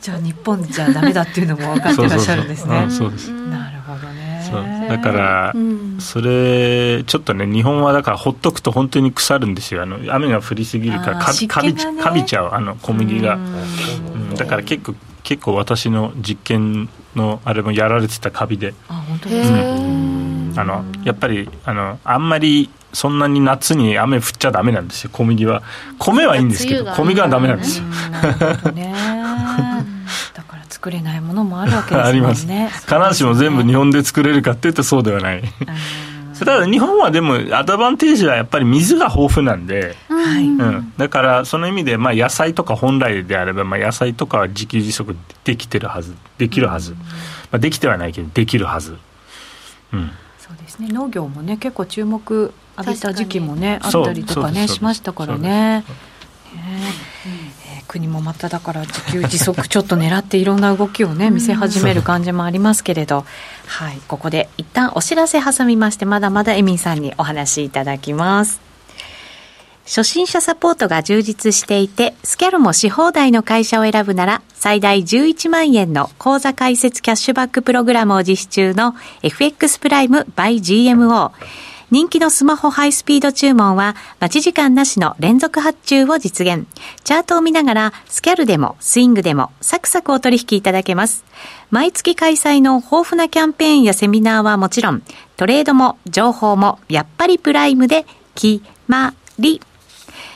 じゃあ日本じゃダメだっていうのも分かってらっしゃるんですね。そうです。なるほどね。そう。だから、それちょっとね日本はだからほっとくと本当に腐るんですよ。あの雨が降りすぎるからかかび,、かびちゃうあの小麦が、だから結構結構私の実験のあれもやられてたカビで。あ本当ですか、あのやっぱりあのあんまりそんなに夏に雨降っちゃだめなんですよ。小麦は。米はいいんですけど小麦はだめなんですよ、ね。[laughs] だから作れないものもあるわけですもんね。[laughs] あります。必ずしも全部日本で作れるかっていうとそうではないただ日本はでもアドバンテージはやっぱり水が豊富なんで、はい。うん、だからその意味でまあ野菜とか本来であればまあ野菜とかは自給自足できてるはずできるはず、まあ、できてはないけどできるはず、うん、そうですね。農業もね結構注目浴びた時期もねあったりとかねしましたからね。えー、国もまただから自給自足ちょっと狙っていろんな動きをね見せ始める感じもありますけれど、はい、ここで一旦お知らせ挟みましてまだまだエミンさんにお話しいただきます。初心者サポートが充実していて、スキャルもし放題の会社を選ぶなら、最大11万円の口座開設キャッシュバックプログラムを実施中の FX プライム by GMO。人気のスマホハイスピード注文は、待ち時間なしの連続発注を実現。チャートを見ながら、スキャルでも、スイングでも、サクサクお取引いただけます。毎月開催の豊富なキャンペーンやセミナーはもちろん、トレードも、情報も、やっぱりプライムで、決まり。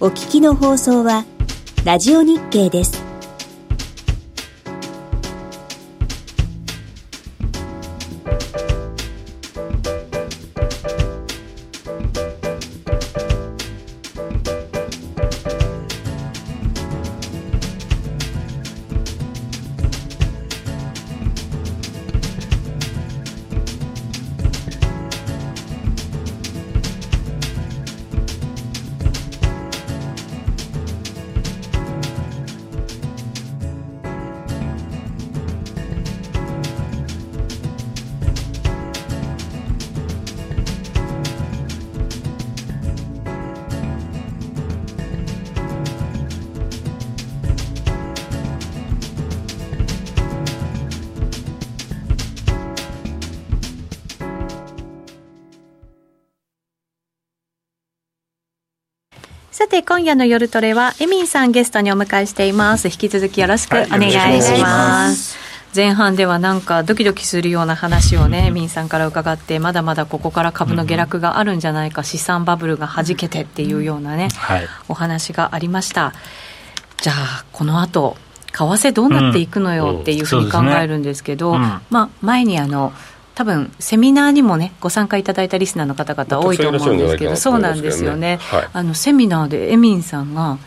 お聞きの放送は、ラジオ日経です。今夜の夜トレは、エミンさんゲストにお迎えしています。引き続きよろしくお願いします。前半ではなんかドキドキするような話をね、エミンさんから伺って、まだまだここから株の下落があるんじゃないか、資産バブルがはじけてっていうようなね、お話がありました。じゃあ、この後、為替どうなっていくのよっていうふうに考えるんですけど、まあ、前にあの、多分セミナーにもねご参加いただいたリスナーの方々多いと思うんですけどそうなんですよね、はい、あのセミナーでエミンさんが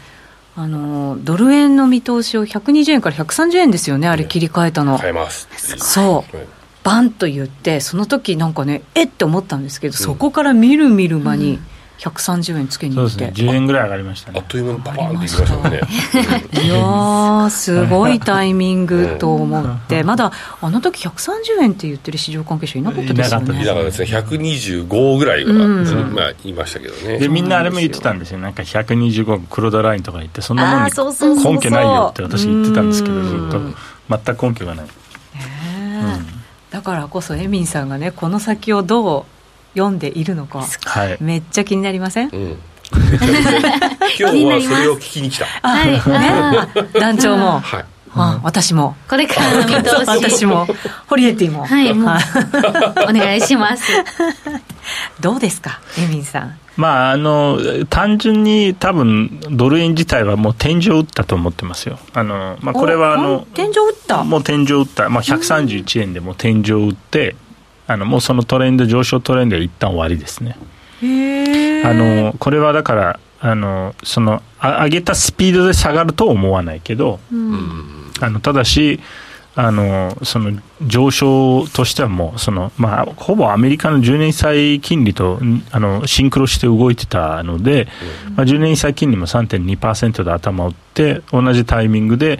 あのドル円の見通しを120円から130円ですよねあれ切り替えたの。変えます。そう、バンと言ってその時なんかねえって思ったんですけど、そこから見る見る間に、うん130円つけに行って、ね、10円ぐらい上がりましたね。あっという間にパパンっていきましたもんね。[laughs] いやすごいタイミングと思って、まだあの時130円って言ってる市場関係者いなかったですよね。いなかったですね。125ぐらいは、うん、まあ言いましたけどね。でみんなあれも言ってたんですよ。なんか125黒田ラインとか言ってそんなもんに根拠ないよって私言ってたんですけどずっと。全く根拠がない、だからこそエミンさんがねこの先をどう読んでいるのか、はい、めっちゃ気になりません、うん [laughs] 今日はそれを聞きに来た。はい、ね、団長も。はい。あ、私も。これからの見通し。私も。ホリエティも。はい、もう。[laughs] お願いします。どうですかエミンさん？まあ、あの単純に多分ドル円自体はもう天井打ったと思ってますよ。あのまあ、これはあの天井打った？もう天井打った、まあ、131円でも天井打って、あのもうそのトレンド上昇トレンドは一旦終わりですね。あのこれはだからあのその上げたスピードで下がると思わないけど、うん、あのただしあのその上昇としてはもうその、まあ、ほぼアメリカの10年債金利とあのシンクロして動いてたので、うん、まあ、10年債金利も3.2%で頭を打って同じタイミングで、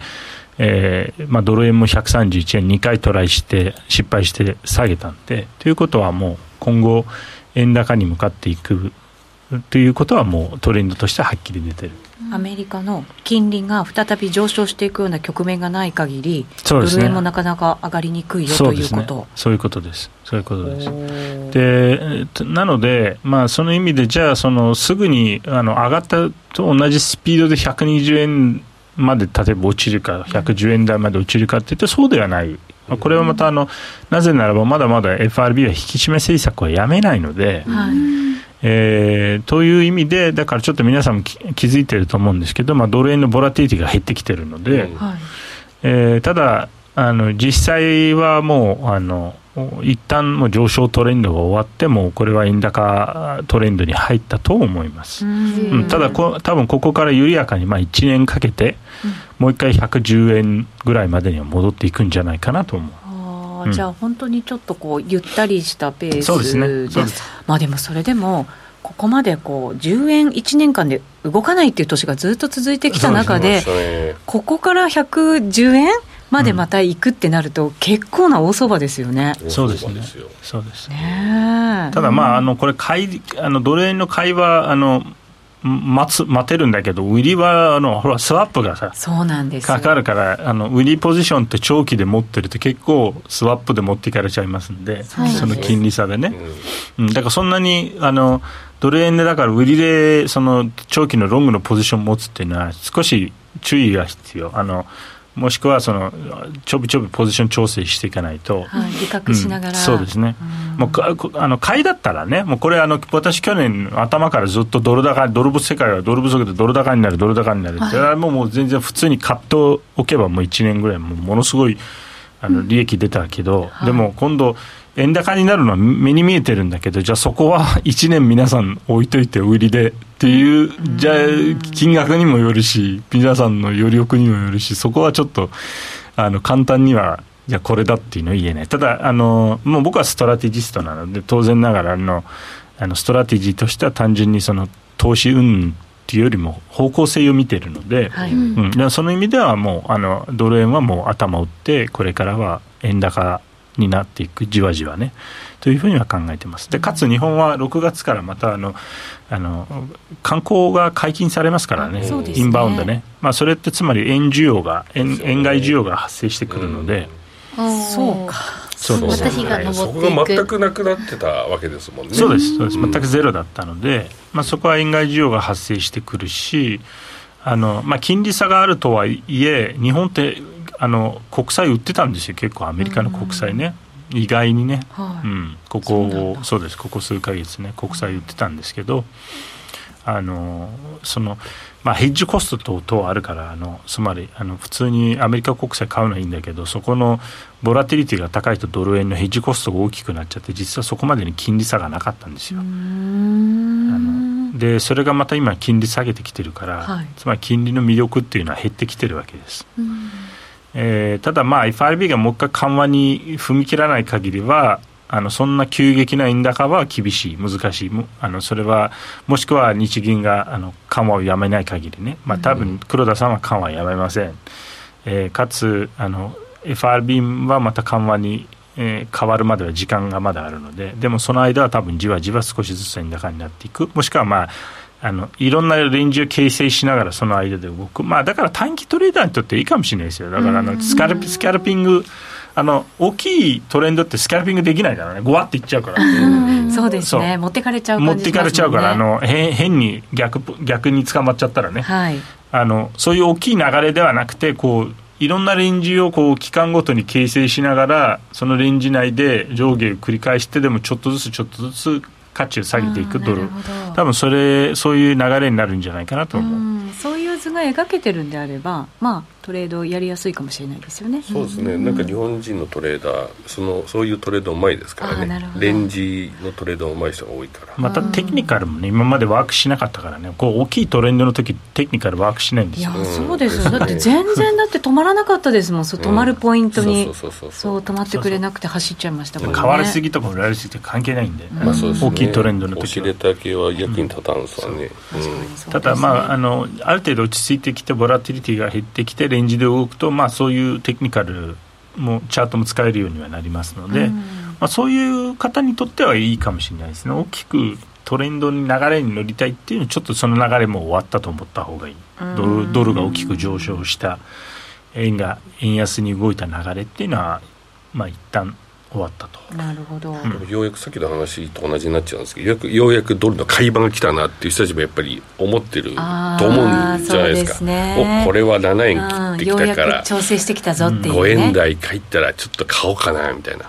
えーまあ、ドル円も131円2回トライして失敗して下げたんでということはもう今後円高に向かっていくということはもうトレンドとしてははっきり出てる。アメリカの金利が再び上昇していくような局面がない限り、ドル円もなかなか上がりにくいよということ、そういうことです、そういうことです。でなので、まあ、その意味で、じゃあその、すぐにあの上がったと同じスピードで120円まで例えば落ちるか、110円台まで落ちるかっていって、そうではない。これはまたあの、なぜならば、まだまだ FRB は引き締め政策はやめないので、はいえー、という意味で、だからちょっと皆さんも気づいてると思うんですけど、まあ、ドル円のボラティティが減ってきてるので、うん、えー、ただあの、実際はもう、あの一旦もう上昇トレンドが終わってもこれは円高トレンドに入ったと思います、うん、ただこ多分ここから緩やかにまあ1年かけて、もう一回110円ぐらいまでには戻っていくんじゃないかなと思う。うん、じゃあ本当にちょっとこうゆったりしたペースそうですね。まあでもそれでもここまでこう10円1年間で動かないっていう年がずっと続いてきた中で、ね、ここから110円までまた行くってなると、結構な大相場ですよね。そうですね。そうですね。ただまああのこれ買いあのドル円の買いはあの待つ待てるんだけど、売りはあのほらスワップがさそうなんですかかるからあの、売りポジションって長期で持ってると、結構スワップで持っていかれちゃいますんで、その金利差でね、うん、だからそんなにあのドル円でだから売りでその長期のロングのポジションを持つっていうのは、少し注意が必要。あのもしくはそのちょびちょびポジション調整していかないと、はい、しながら、うん、そうですね、もうあの買いだったらね、もうこれあの、私、去年頭からずっとドル高、ドル不世界はドル不足でドル高になる、ドル高になるって、はい、もうもう全然普通に買っておけば、もう1年ぐらい、もものすごいあの利益出たけど、うん、でも今度、円高になるのは目に見えてるんだけど、じゃあそこは1年皆さん置いといて売りでっていう、じゃあ金額にもよるし、皆さんの余力にもよるし、そこはちょっとあの簡単には、じゃあこれだっていうのは言えない。ただ、あのもう僕はストラテジストなので、当然ながらのあのストラテジーとしては単純にその投資運っていうよりも方向性を見てるので、はい、うん、その意味ではもうあのドル円はもう頭を打ってこれからは円高になっていく、じわじわね、というふうには考えてます。で、かつ日本は6月からまたあの、あの観光が解禁されますからね、ね。インバウンドね、まあ、それってつまり円需要が、円円買い需要が発生してくるので。そうか。そうです。私が登っていく、そこが全くなくなってたわけですもんね。そうですそうです。全くゼロだったので、まあ、そこは円買い需要が発生してくるしあの、まあ、金利差があるとはいえ日本ってあの国債売ってたんですよ。結構アメリカの国債ね、意外にね、はい、うん、ここそうです。ここ数か月ね国債売ってたんですけどあのそのまあ、ヘッジコスト等々あるからあのつまりあの普通にアメリカ国債買うのはいいんだけどそこのボラティリティが高いとドル円のヘッジコストが大きくなっちゃって実はそこまでに金利差がなかったんですよ。あのでそれがまた今金利下げてきてるから、はい、つまり金利の魅力っていうのは減ってきてるわけです。えー、ただ、まあ、FRB がもう一回緩和に踏み切らない限りは、あのそんな急激な円高は厳しい、難しい、あのそれはもしくは日銀があの緩和をやめない限りね、まあ多分黒田さんは緩和やめません、えー、かつあの FRB はまた緩和に、えー、変わるまでは時間がまだあるので、でもその間は多分じわじわ少しずつ円高になっていく、もしくはまあ、あのいろんなレンジを形成しながらその間で動く、まあ、だから短期トレーダーにとっていいかもしれないですよ、だからあのスカルスキャルピング、あの大きいトレンドってスキャルピングできないからね、ごわっていっちゃうから、そうですね、持ってかれちゃう、ね、持ってかれちゃうから、あの変に逆逆に捕まっちゃったらね、はい、あの、そういう大きい流れではなくて、こういろんなレンジをこう期間ごとに形成しながら、そのレンジ内で上下を繰り返してでもちょっとずつちょっとずつ価値を下げていくドル。多分それそういう流れになるんじゃないかなと思う、うそういう図が描けてるんであればまあトレードやりやすいかもしれないですよね。そうですね、うん、なんか日本人のトレーダーそのそういうトレードうまいですからね。レンジのトレードうまい人が多いから。またテクニカルもね今までワークしなかったからね。こう大きいトレンドの時テクニカルワークしないんですよ。いやそうですよ、だって全然だって止まらなかったですもん。そう止まるポイントに。そう止まってくれなくて走っちゃいましたから、ね、変わりすぎとか売られすぎて関係ないんで、まあそうですね、大きいトレンドの時は。押し入れた系は役に立たんすわね、ただまああのある程度落ち着いてきてボラティリティが減ってきてレンジで動くとまあそういうテクニカルもチャートも使えるようにはなりますので、うん、まあ、そういう方にとってはいいかもしれないですね。大きくトレンドに流れに乗りたいっていうのちょっとその流れも終わったと思った方がいい、ドルドルが大きく上昇した円が円安に動いた流れっていうのはまあ一旦終わったと。なるほど、うん、ようやくさっきの話と同じになっちゃうんですけどようやくようやくドルの買い場が来たなっていう人たちもやっぱり思ってると思うんじゃないですか。ね、おこれは7円切ってきたから調整してきたぞっていう、ね、5円台入ったらちょっと買おうかなみたいな。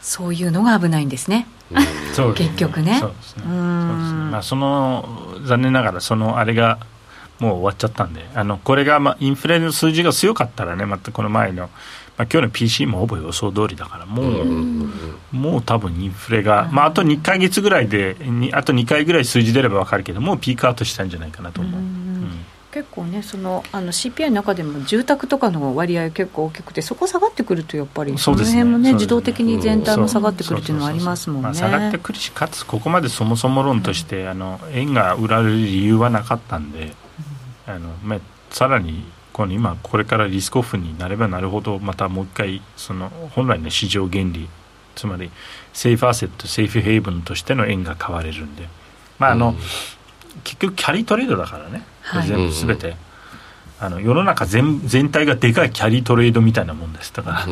そういうのが危ないんですね。そう結局ね。そうですね。まあその残念ながらそのあれがもう終わっちゃったんであのこれがまあインフレの数字が強かったらねまたこの前のまあ、今日の PC もほぼ予想通りだからもう、もう多分インフレが、まあ、あと2か月ぐらいであと2回ぐらい数字出れば分かるけどもうピークアウトしたんじゃないかなと思う。結構ねそのあの CPI の中でも住宅とかの割合結構大きくてそこ下がってくるとやっぱりその辺もね、ね、自動的に全体も下がってくるっていうのはありますもんね、下がってくるしかつここまでそもそも論として、うん、あの円が売られる理由はなかったんで、うん、あのまあ、さらにこの今これからリスクオフになればなるほどまたもう一回その本来の市場原理つまりセーフアセットセーフヘイブンとしての円が買われるんで。まああの、うん、結局キャリートレードだからね、はい、全部全て、あの世の中全全体がでかいキャリートレードみたいなもんです。だから。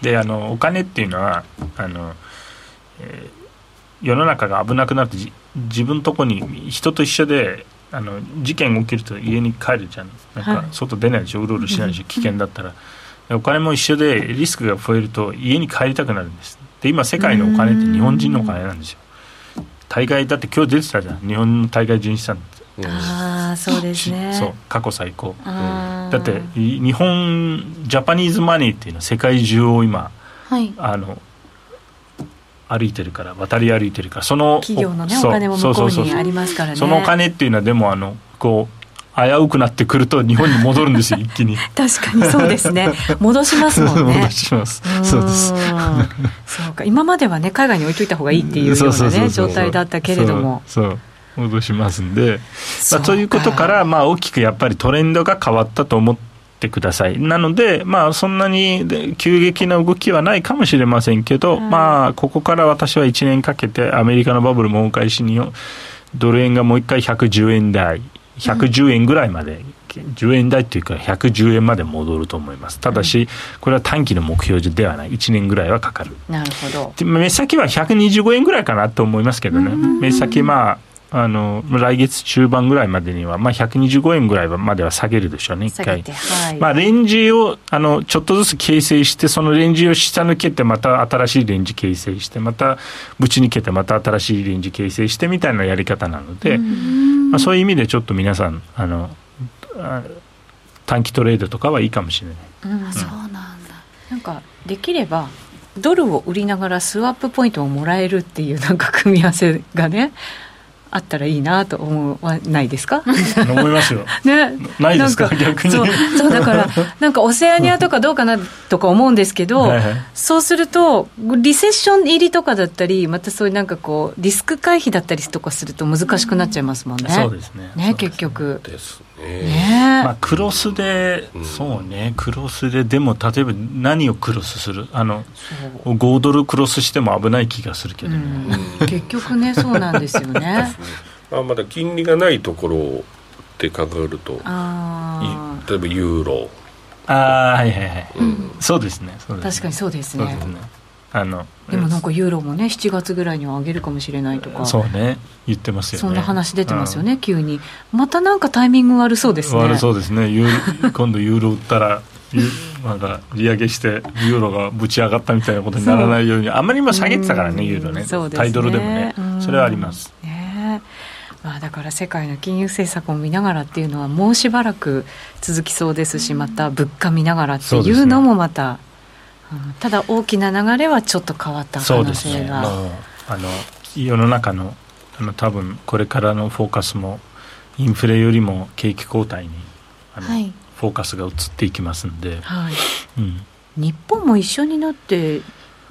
であのお金っていうのはあの、えー、世の中が危なくなって自分とこに人と一緒であの事件起きると家に帰るじゃん。なんか外出ないでしょうろうろしないでしょ危険だったら、お金も一緒でリスクが増えると家に帰りたくなるんです。で今世界のお金って日本人のお金なんですよ。大会だって今日出てたじゃん。日本の大会純資産ああそうですね。そう過去最高。だって日本ジャパニーズマネーっていうのは世界中を今、はい、あの歩いてるから渡り歩いてるからその企業のねお金も向こうにありますからね。そのお金っていうのはでもあのこう危うくなってくると日本に戻るんですよ [laughs] 一気に。確かにそうですね。戻しますもんね。[laughs] 戻します。そうです。そうか。今まではね海外に置いといた方がいいっていうようなね状態だったけれども。そう。戻しますんで、まあ、ということから、まあ、大きくやっぱりトレンドが変わったと思っててください。なので、まあ、そんなに急激な動きはないかもしれませんけど、まあ、ここから私は1年かけてアメリカのバブルも崩壊しに、ドル円がもう一回110円台、110円ぐらいまで、10円台っていうか110円まで戻ると思います。ただし、これは短期の目標ではない。1年ぐらいはかかる。なるほど。目先は125円ぐらいかなと思いますけどね。目先まあ、あの来月中盤ぐらいまでには、まあ、125円ぐらいまでは下げるでしょうね、一回。はい、まあ、レンジをあのちょっとずつ形成して、そのレンジを下抜けて、また新しいレンジ形成して、またぶち抜けて、また新しいレンジ形成してみたいなやり方なので、まあ、そういう意味でちょっと皆さんあの短期トレードとかはいいかもしれない。うん、そうなんだ。なんかできればドルを売りながらスワップポイントをもらえるっていうなんか組み合わせがねあったらいいなと思わないですか？思いますよ、[laughs] ね、ないですか？逆に。そうそうだからなんかオセアニアとかどうかなとか思うんですけど [laughs] はい、そうするとリセッション入りとかだったりまたそういうなんかこうリスク回避だったりとかすると難しくなっちゃいますもんね、そうですね。ね。結局。ですねまあ、クロスで、そうねクロスででも例えば何をクロスする？あの5ドルクロスしても危ない気がするけどね、うん、結局ねそうなんですよね。[laughs] まあまだ金利がないところって考えると。例えばユーロ。ああはいはいはい、うん、そうですね確かにそうですねあのでもなんかユーロもね7月ぐらいには上げるかもしれないとか。そうね。言ってますよね。そんな話出てますよね、うん、急に。またなんかタイミング悪そうですね。悪そうですね。ユー [laughs] 今度ユーロ売ったらなんか利上げしてユーロがぶち上がったみたいなことにならないように。あんまり今下げてたからねユーロね。ね。タイドルでもね。それはあります、ね。まあ、だから世界の金融政策を見ながらっていうのはもうしばらく続きそうですしまた物価見ながらっていうのもまた、ただ大きな流れはちょっと変わった可能性が、ね、あの世の中のあの多分これからのフォーカスもインフレよりも景気後退にあの、はい、フォーカスが移っていきますんで、はい。うん、日本も一緒になって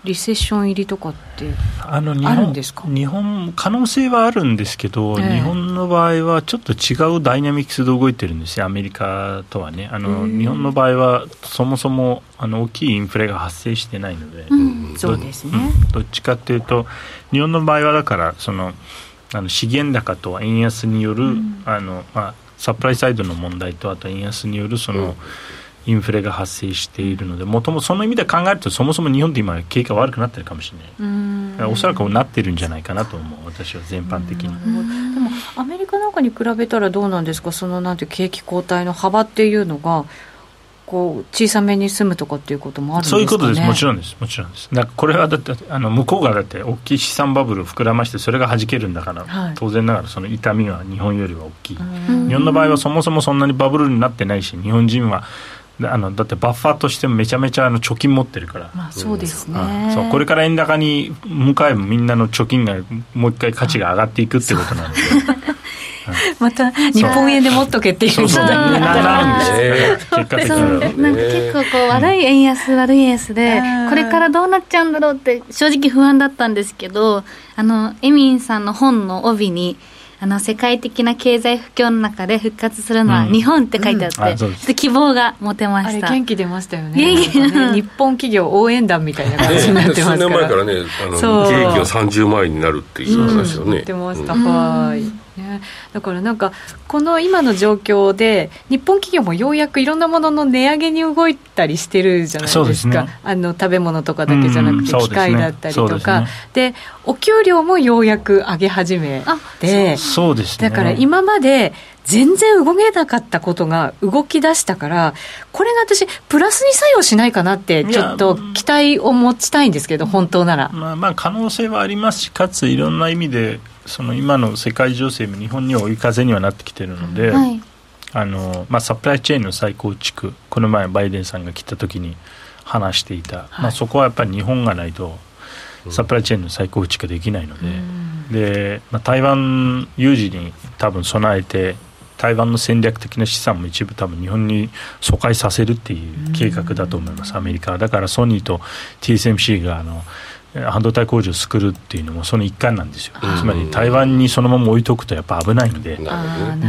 リセッション入りとかってあの日本日本可能性はあるんですけど、えー、日本の場合はちょっと違うダイナミクスで動いてるんですよ。アメリカとはね。あの、日本の場合はそもそもあの大きいインフレが発生してないので、うん、そうですね、うん、どっちかというと日本の場合はだからそのあの資源高と円安による、うん、あのまあ、サプライサイドの問題とあと円安によるその、インフレが発生しているのでもともその意味で考えるとそもそも日本って今景気が悪くなってるかもしれない。おそらくなってるんじゃないかなと思う私は全般的に。でもアメリカなんかに比べたらどうなんですか？そのなんて景気後退の幅っていうのがこう小さめに済むとかっていうこともあるんですか、ね、そういうことです。もちろんです。もちろんです。だこれはだってあの向こうがだって大きい資産バブル膨らましてそれが弾けるんだから、はい、当然ながらその痛みは日本よりは大きい。日本の場合はそもそもそんなにバブルになってないし日本人はあのだってバッファーとしてめちゃめちゃあの貯金持ってるから、まあ、そうですね、そう。これから円高に向かえばみんなの貯金がもう一回価値が上がっていくってことなので。[laughs] また日本円で持っとけっていうそう。そう。なんです結果的に。なんか結構こう悪い円安、悪い円安でこれからどうなっちゃうんだろうって正直不安だったんですけどあのエミンさんの本の帯に「あの世界的な経済不況の中で復活するのは日本って書いてあって、うん。うん、希望が持てました。元気出ましたよね。元気、ね、日本企業応援団みたいな感じになってますから。数年前からねあの利益が30万円になるっていう話をね、うん、言ってました、はいね、だからなんか、この今の状況で、日本企業もようやくいろんなものの値上げに動いたりしてるじゃないですか、すね、あの食べ物とかだけじゃなくて、機械だったりとか、で、ね、お給料もようやく上げ始めて、そうです、ね、だから今まで、全然動けなかったことが動き出したから、これが私、プラスに作用しないかなって、ちょっと期待を持ちたいんですけど、本当なら。まあ、まあ可能性はありますし、かついろんな意味で、その今の世界情勢も日本には追い風にはなってきてるので、はい、あのまあ、サプライチェーンの再構築この前バイデンさんが来た時に話していた、はい、まあ、そこはやっぱり日本がないとサプライチェーンの再構築ができないのでうん、でまあ、台湾有事に多分備えて台湾の戦略的な資産も一部多分日本に疎開させるっていう計画だと思います、アメリカ。はだからソニーと TSMC があの半導体工場を作るっていうのもその一環なんですよ、つまり台湾にそのまま置いとくとやっぱ危ないんで、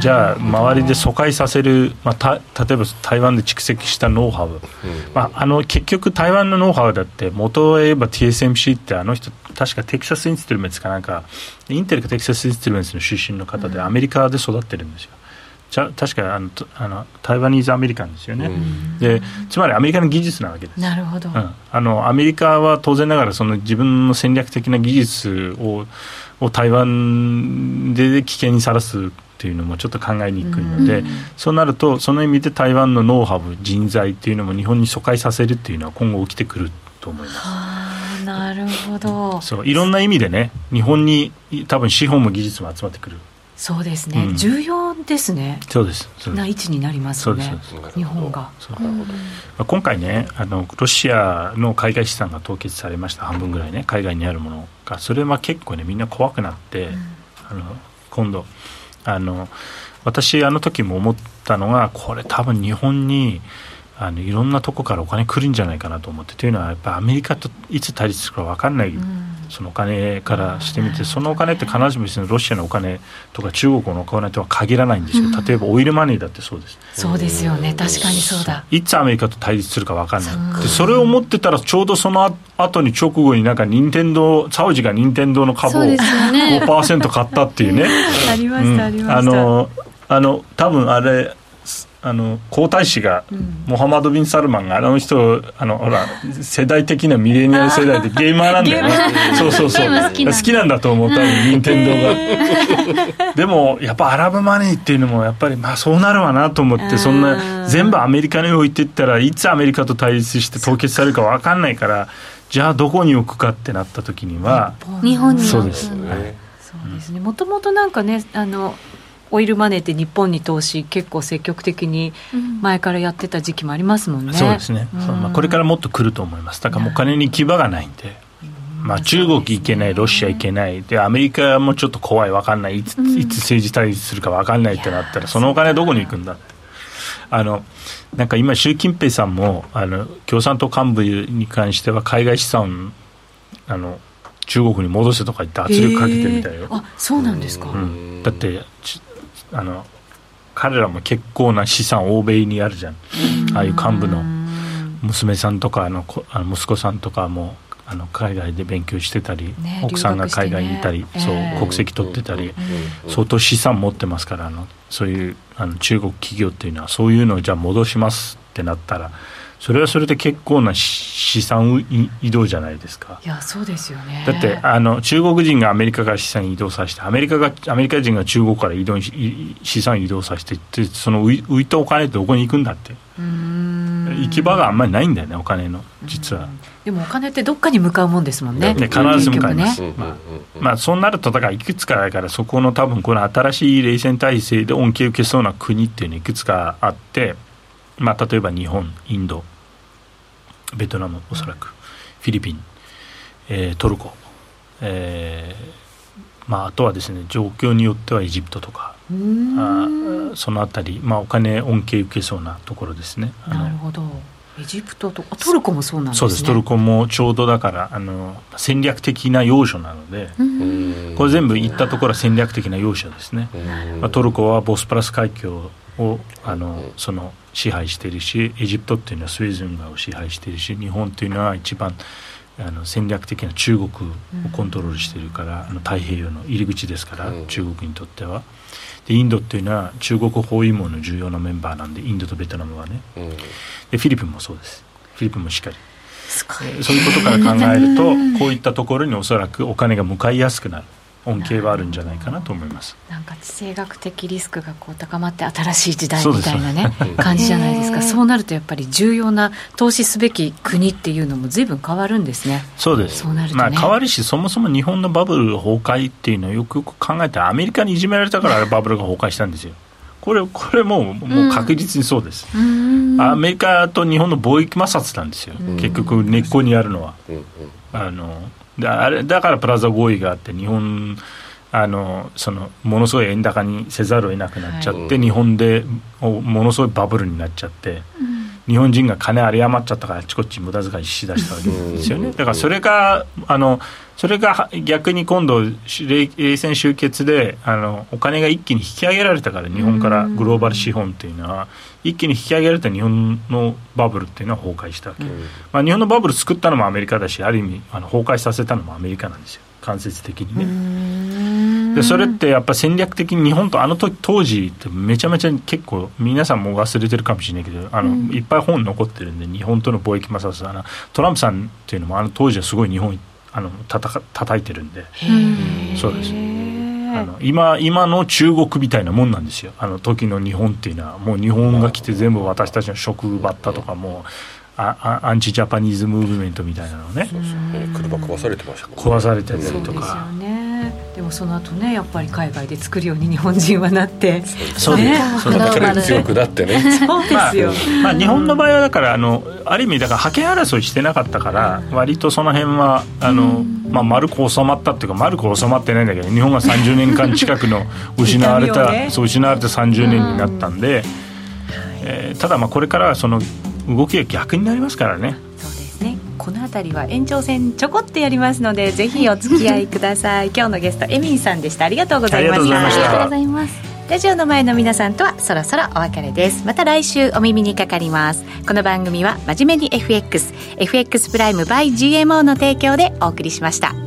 じゃあ、周りで疎開させる、まあ、た例えば台湾で蓄積したノウハウ、うん、まあ、あの結局、台湾のノウハウだって、元を言えば TSMC って、あの人、確かテキサス・インストゥルメンツかなんか、インテルかテキサス・インストゥルメンツの出身の方で、アメリカで育ってるんですよ。じゃ確かあのあの台湾ニーズアメリカンですよね、でつまりアメリカの技術なわけですなるほど、うん、あのアメリカは当然ながらその自分の戦略的な技術をを台湾で危険にさらすっていうのもちょっと考えにくいので、そうなるとその意味で台湾のノウハウ人材っていうのも日本に疎開させるっていうのは今後起きてくると思います。なるほど。そういろんな意味でね日本に多分資本も技術も集まってくるそうですね、うん、重要ですね。そうです。な位置になりますね。日本が、う。ん、今回ねあのロシアの海外資産が凍結されました。半分ぐらいね。海外にあるものが。それは結構ねみんな怖くなって、うん、あの今度あの私あの時も思ったのがこれ多分日本にあのいろんなとこからお金来るんじゃないかなと思って。というのはやっぱアメリカといつ対立するか分かんない、うん、そのお金からしてみてそのお金って必ずしもロシアのお金とか中国のお金とは限らないんですよ、うん、例えばオイルマネーだってそうです。そうですよね。確かにそうだ。いつアメリカと対立するか分かんないでそれを思ってたらちょうどその後に直後になんか任天堂サウジが任天堂の株を5% [laughs] 買ったっていうね。[laughs] ありましたありました、あのあの多分あれあの皇太子が、うん、モハマド・ビン・サルマンがあの人あのほら世代的なミレニアル世代で [laughs] ゲーマーなんだよね。そうそうそう。好きなんだ。と思う多分任天堂が。[laughs] でもやっぱアラブマネーっていうのもやっぱりまあそうなるわなと思ってそんな全部アメリカに置いていったらいつアメリカと対立して凍結されるか分かんないからじゃあどこに置くかってなった時には日本にそうです、はい、そうですね。もともとなんかねあのオイルマネーって日本に投資結構積極的に前からやってた時期もありますもんね、そうですね、うん、まあ、これからもっと来ると思います。だからもうお金に牙がないんで、まあ、中国行けない、ロシア行けない、でアメリカもちょっと怖い、分かんない、いついつ政治対立するか分かんないってなったら、そのお金どこに行くんだって。あのなんか今、習近平さんもあの共産党幹部に関しては海外資産あの中国に戻せとか言って圧力かけてるみたいよ。あそうなんですか、うん、だってあの彼らも結構な資産欧米にあるじゃん。ああいう幹部の。娘さんとかあのあの息子さんとかもあの海外で勉強してたり、ね、奥さんが海外にいたり、ね、そう、えー、国籍取ってたり、相当資産持ってますからあのそういうあの中国企業っていうのはそういうのをじゃあ戻しますってなったらそれはそれで結構な資産移動じゃないですか。いやそうですよねだってあの中国人がアメリカから資産移動させてアメリカがアメリカ人が中国から移動資産移動させてってその浮いたお金ってどこに行くんだって行き場があんまりないんだよねお金の実は。でもお金ってどっかに向かうもんですもんね。ね必ず向かいます。ね、まあ、まあ、そうなるとだからいくつかだからそこの多分この新しい冷戦体制で恩恵を受けそうな国っていうのいくつかあって、まあ、例えば日本インドベトナムおそらく、フィリピン、えー、トルコ、えーまあ、あとはですね状況によってはエジプトとかあそのあたり、まあ、お金恩恵受けそうなところですね。なるほど。エジプトとかトルコもそうなんですね。そうです。トルコもちょうどだからあの戦略的な要所なのでこれ全部行ったところは戦略的な要所ですね、まあ、トルコはボスプラス海峡をあのその支配しているしエジプトっていうのはスウェーズ運河を支配しているし日本っていうのは一番あの戦略的な中国をコントロールしているから、あの太平洋の入り口ですから、中国にとっては。でインドっていうのは中国包囲網の重要なメンバーなんでインドとベトナムはね、でフィリピンもそうです。フィリピンもしっかり。そういうことから考えるとこういったところにおそらくお金が向かいやすくなる恩恵はあるんじゃないかなと思います。なんか地政学的リスクがこう高まって新しい時代みたいなね感じじゃないですか。そうなるとやっぱり重要な投資すべき国っていうのも随分変わるんですね。そうです。そうなると、ね、まあ、変わるしそもそも日本のバブル崩壊っていうのをよくよく考えたらアメリカにいじめられたから [laughs] バブルが崩壊したんですよ。これこれももう確実にそうです、うん、アメリカと日本の貿易摩擦なんですよ、結局根っこにあるのは、あのだあれだからプラザ合意があって日本あのそのものすごい円高にせざるを得なくなっちゃって、はい、日本でものすごいバブルになっちゃって、うん、日本人が金有り余っちゃったからあちこち無駄遣いしだしたわけですよね。だからそれがあのそれが逆に今度冷戦終結であのお金が一気に引き上げられたから日本からグローバル資本っていうのは一気に引き上げられた日本のバブルっていうのは崩壊したわけ、まあ、日本のバブル作ったのもアメリカだしある意味あの崩壊させたのもアメリカなんですよ。間接的にね。でそれってやっぱ戦略的に日本とあの時当時ってめちゃめちゃ結構皆さんも忘れてるかもしれないけどあの、うん、いっぱい本残ってるんで日本との貿易摩擦あのトランプさんっていうのもあの当時はすごい日本あのたた叩いてるんで。そうです。あの今今の中国みたいなもんなんですよ。あの時の日本っていうのは。もう日本が来て全部私たちの職奪ったとかもあアンチジャパニーズムーブメントみたいなのね。車壊されてましたね。壊されてたりとかでもその後ねやっぱり海外で作るように日本人はなって。そうです、そね、強くなってね。そうですよ、まあ、まあ、日本の場合はだからあのある意味だから覇権争いしてなかったから割とその辺はあの、まあ、丸く収まったっていうか丸く収まってないんだけど日本が30年間近くの [laughs] 失われた、ね、そう失われた30年になったんで、えー、ただまあこれからはその動きが逆になりますからねねこの辺りは延長戦ちょこっとやりますのでぜひお付き合いください。[laughs] 今日のゲストエミンさんでした。ありがとうございました。ありがとうございます。ラジオの前の皆さんとはそろそろお別れです。また来週お耳にかかります。この番組は真面目に FXFX プライム by GMO の提供でお送りしました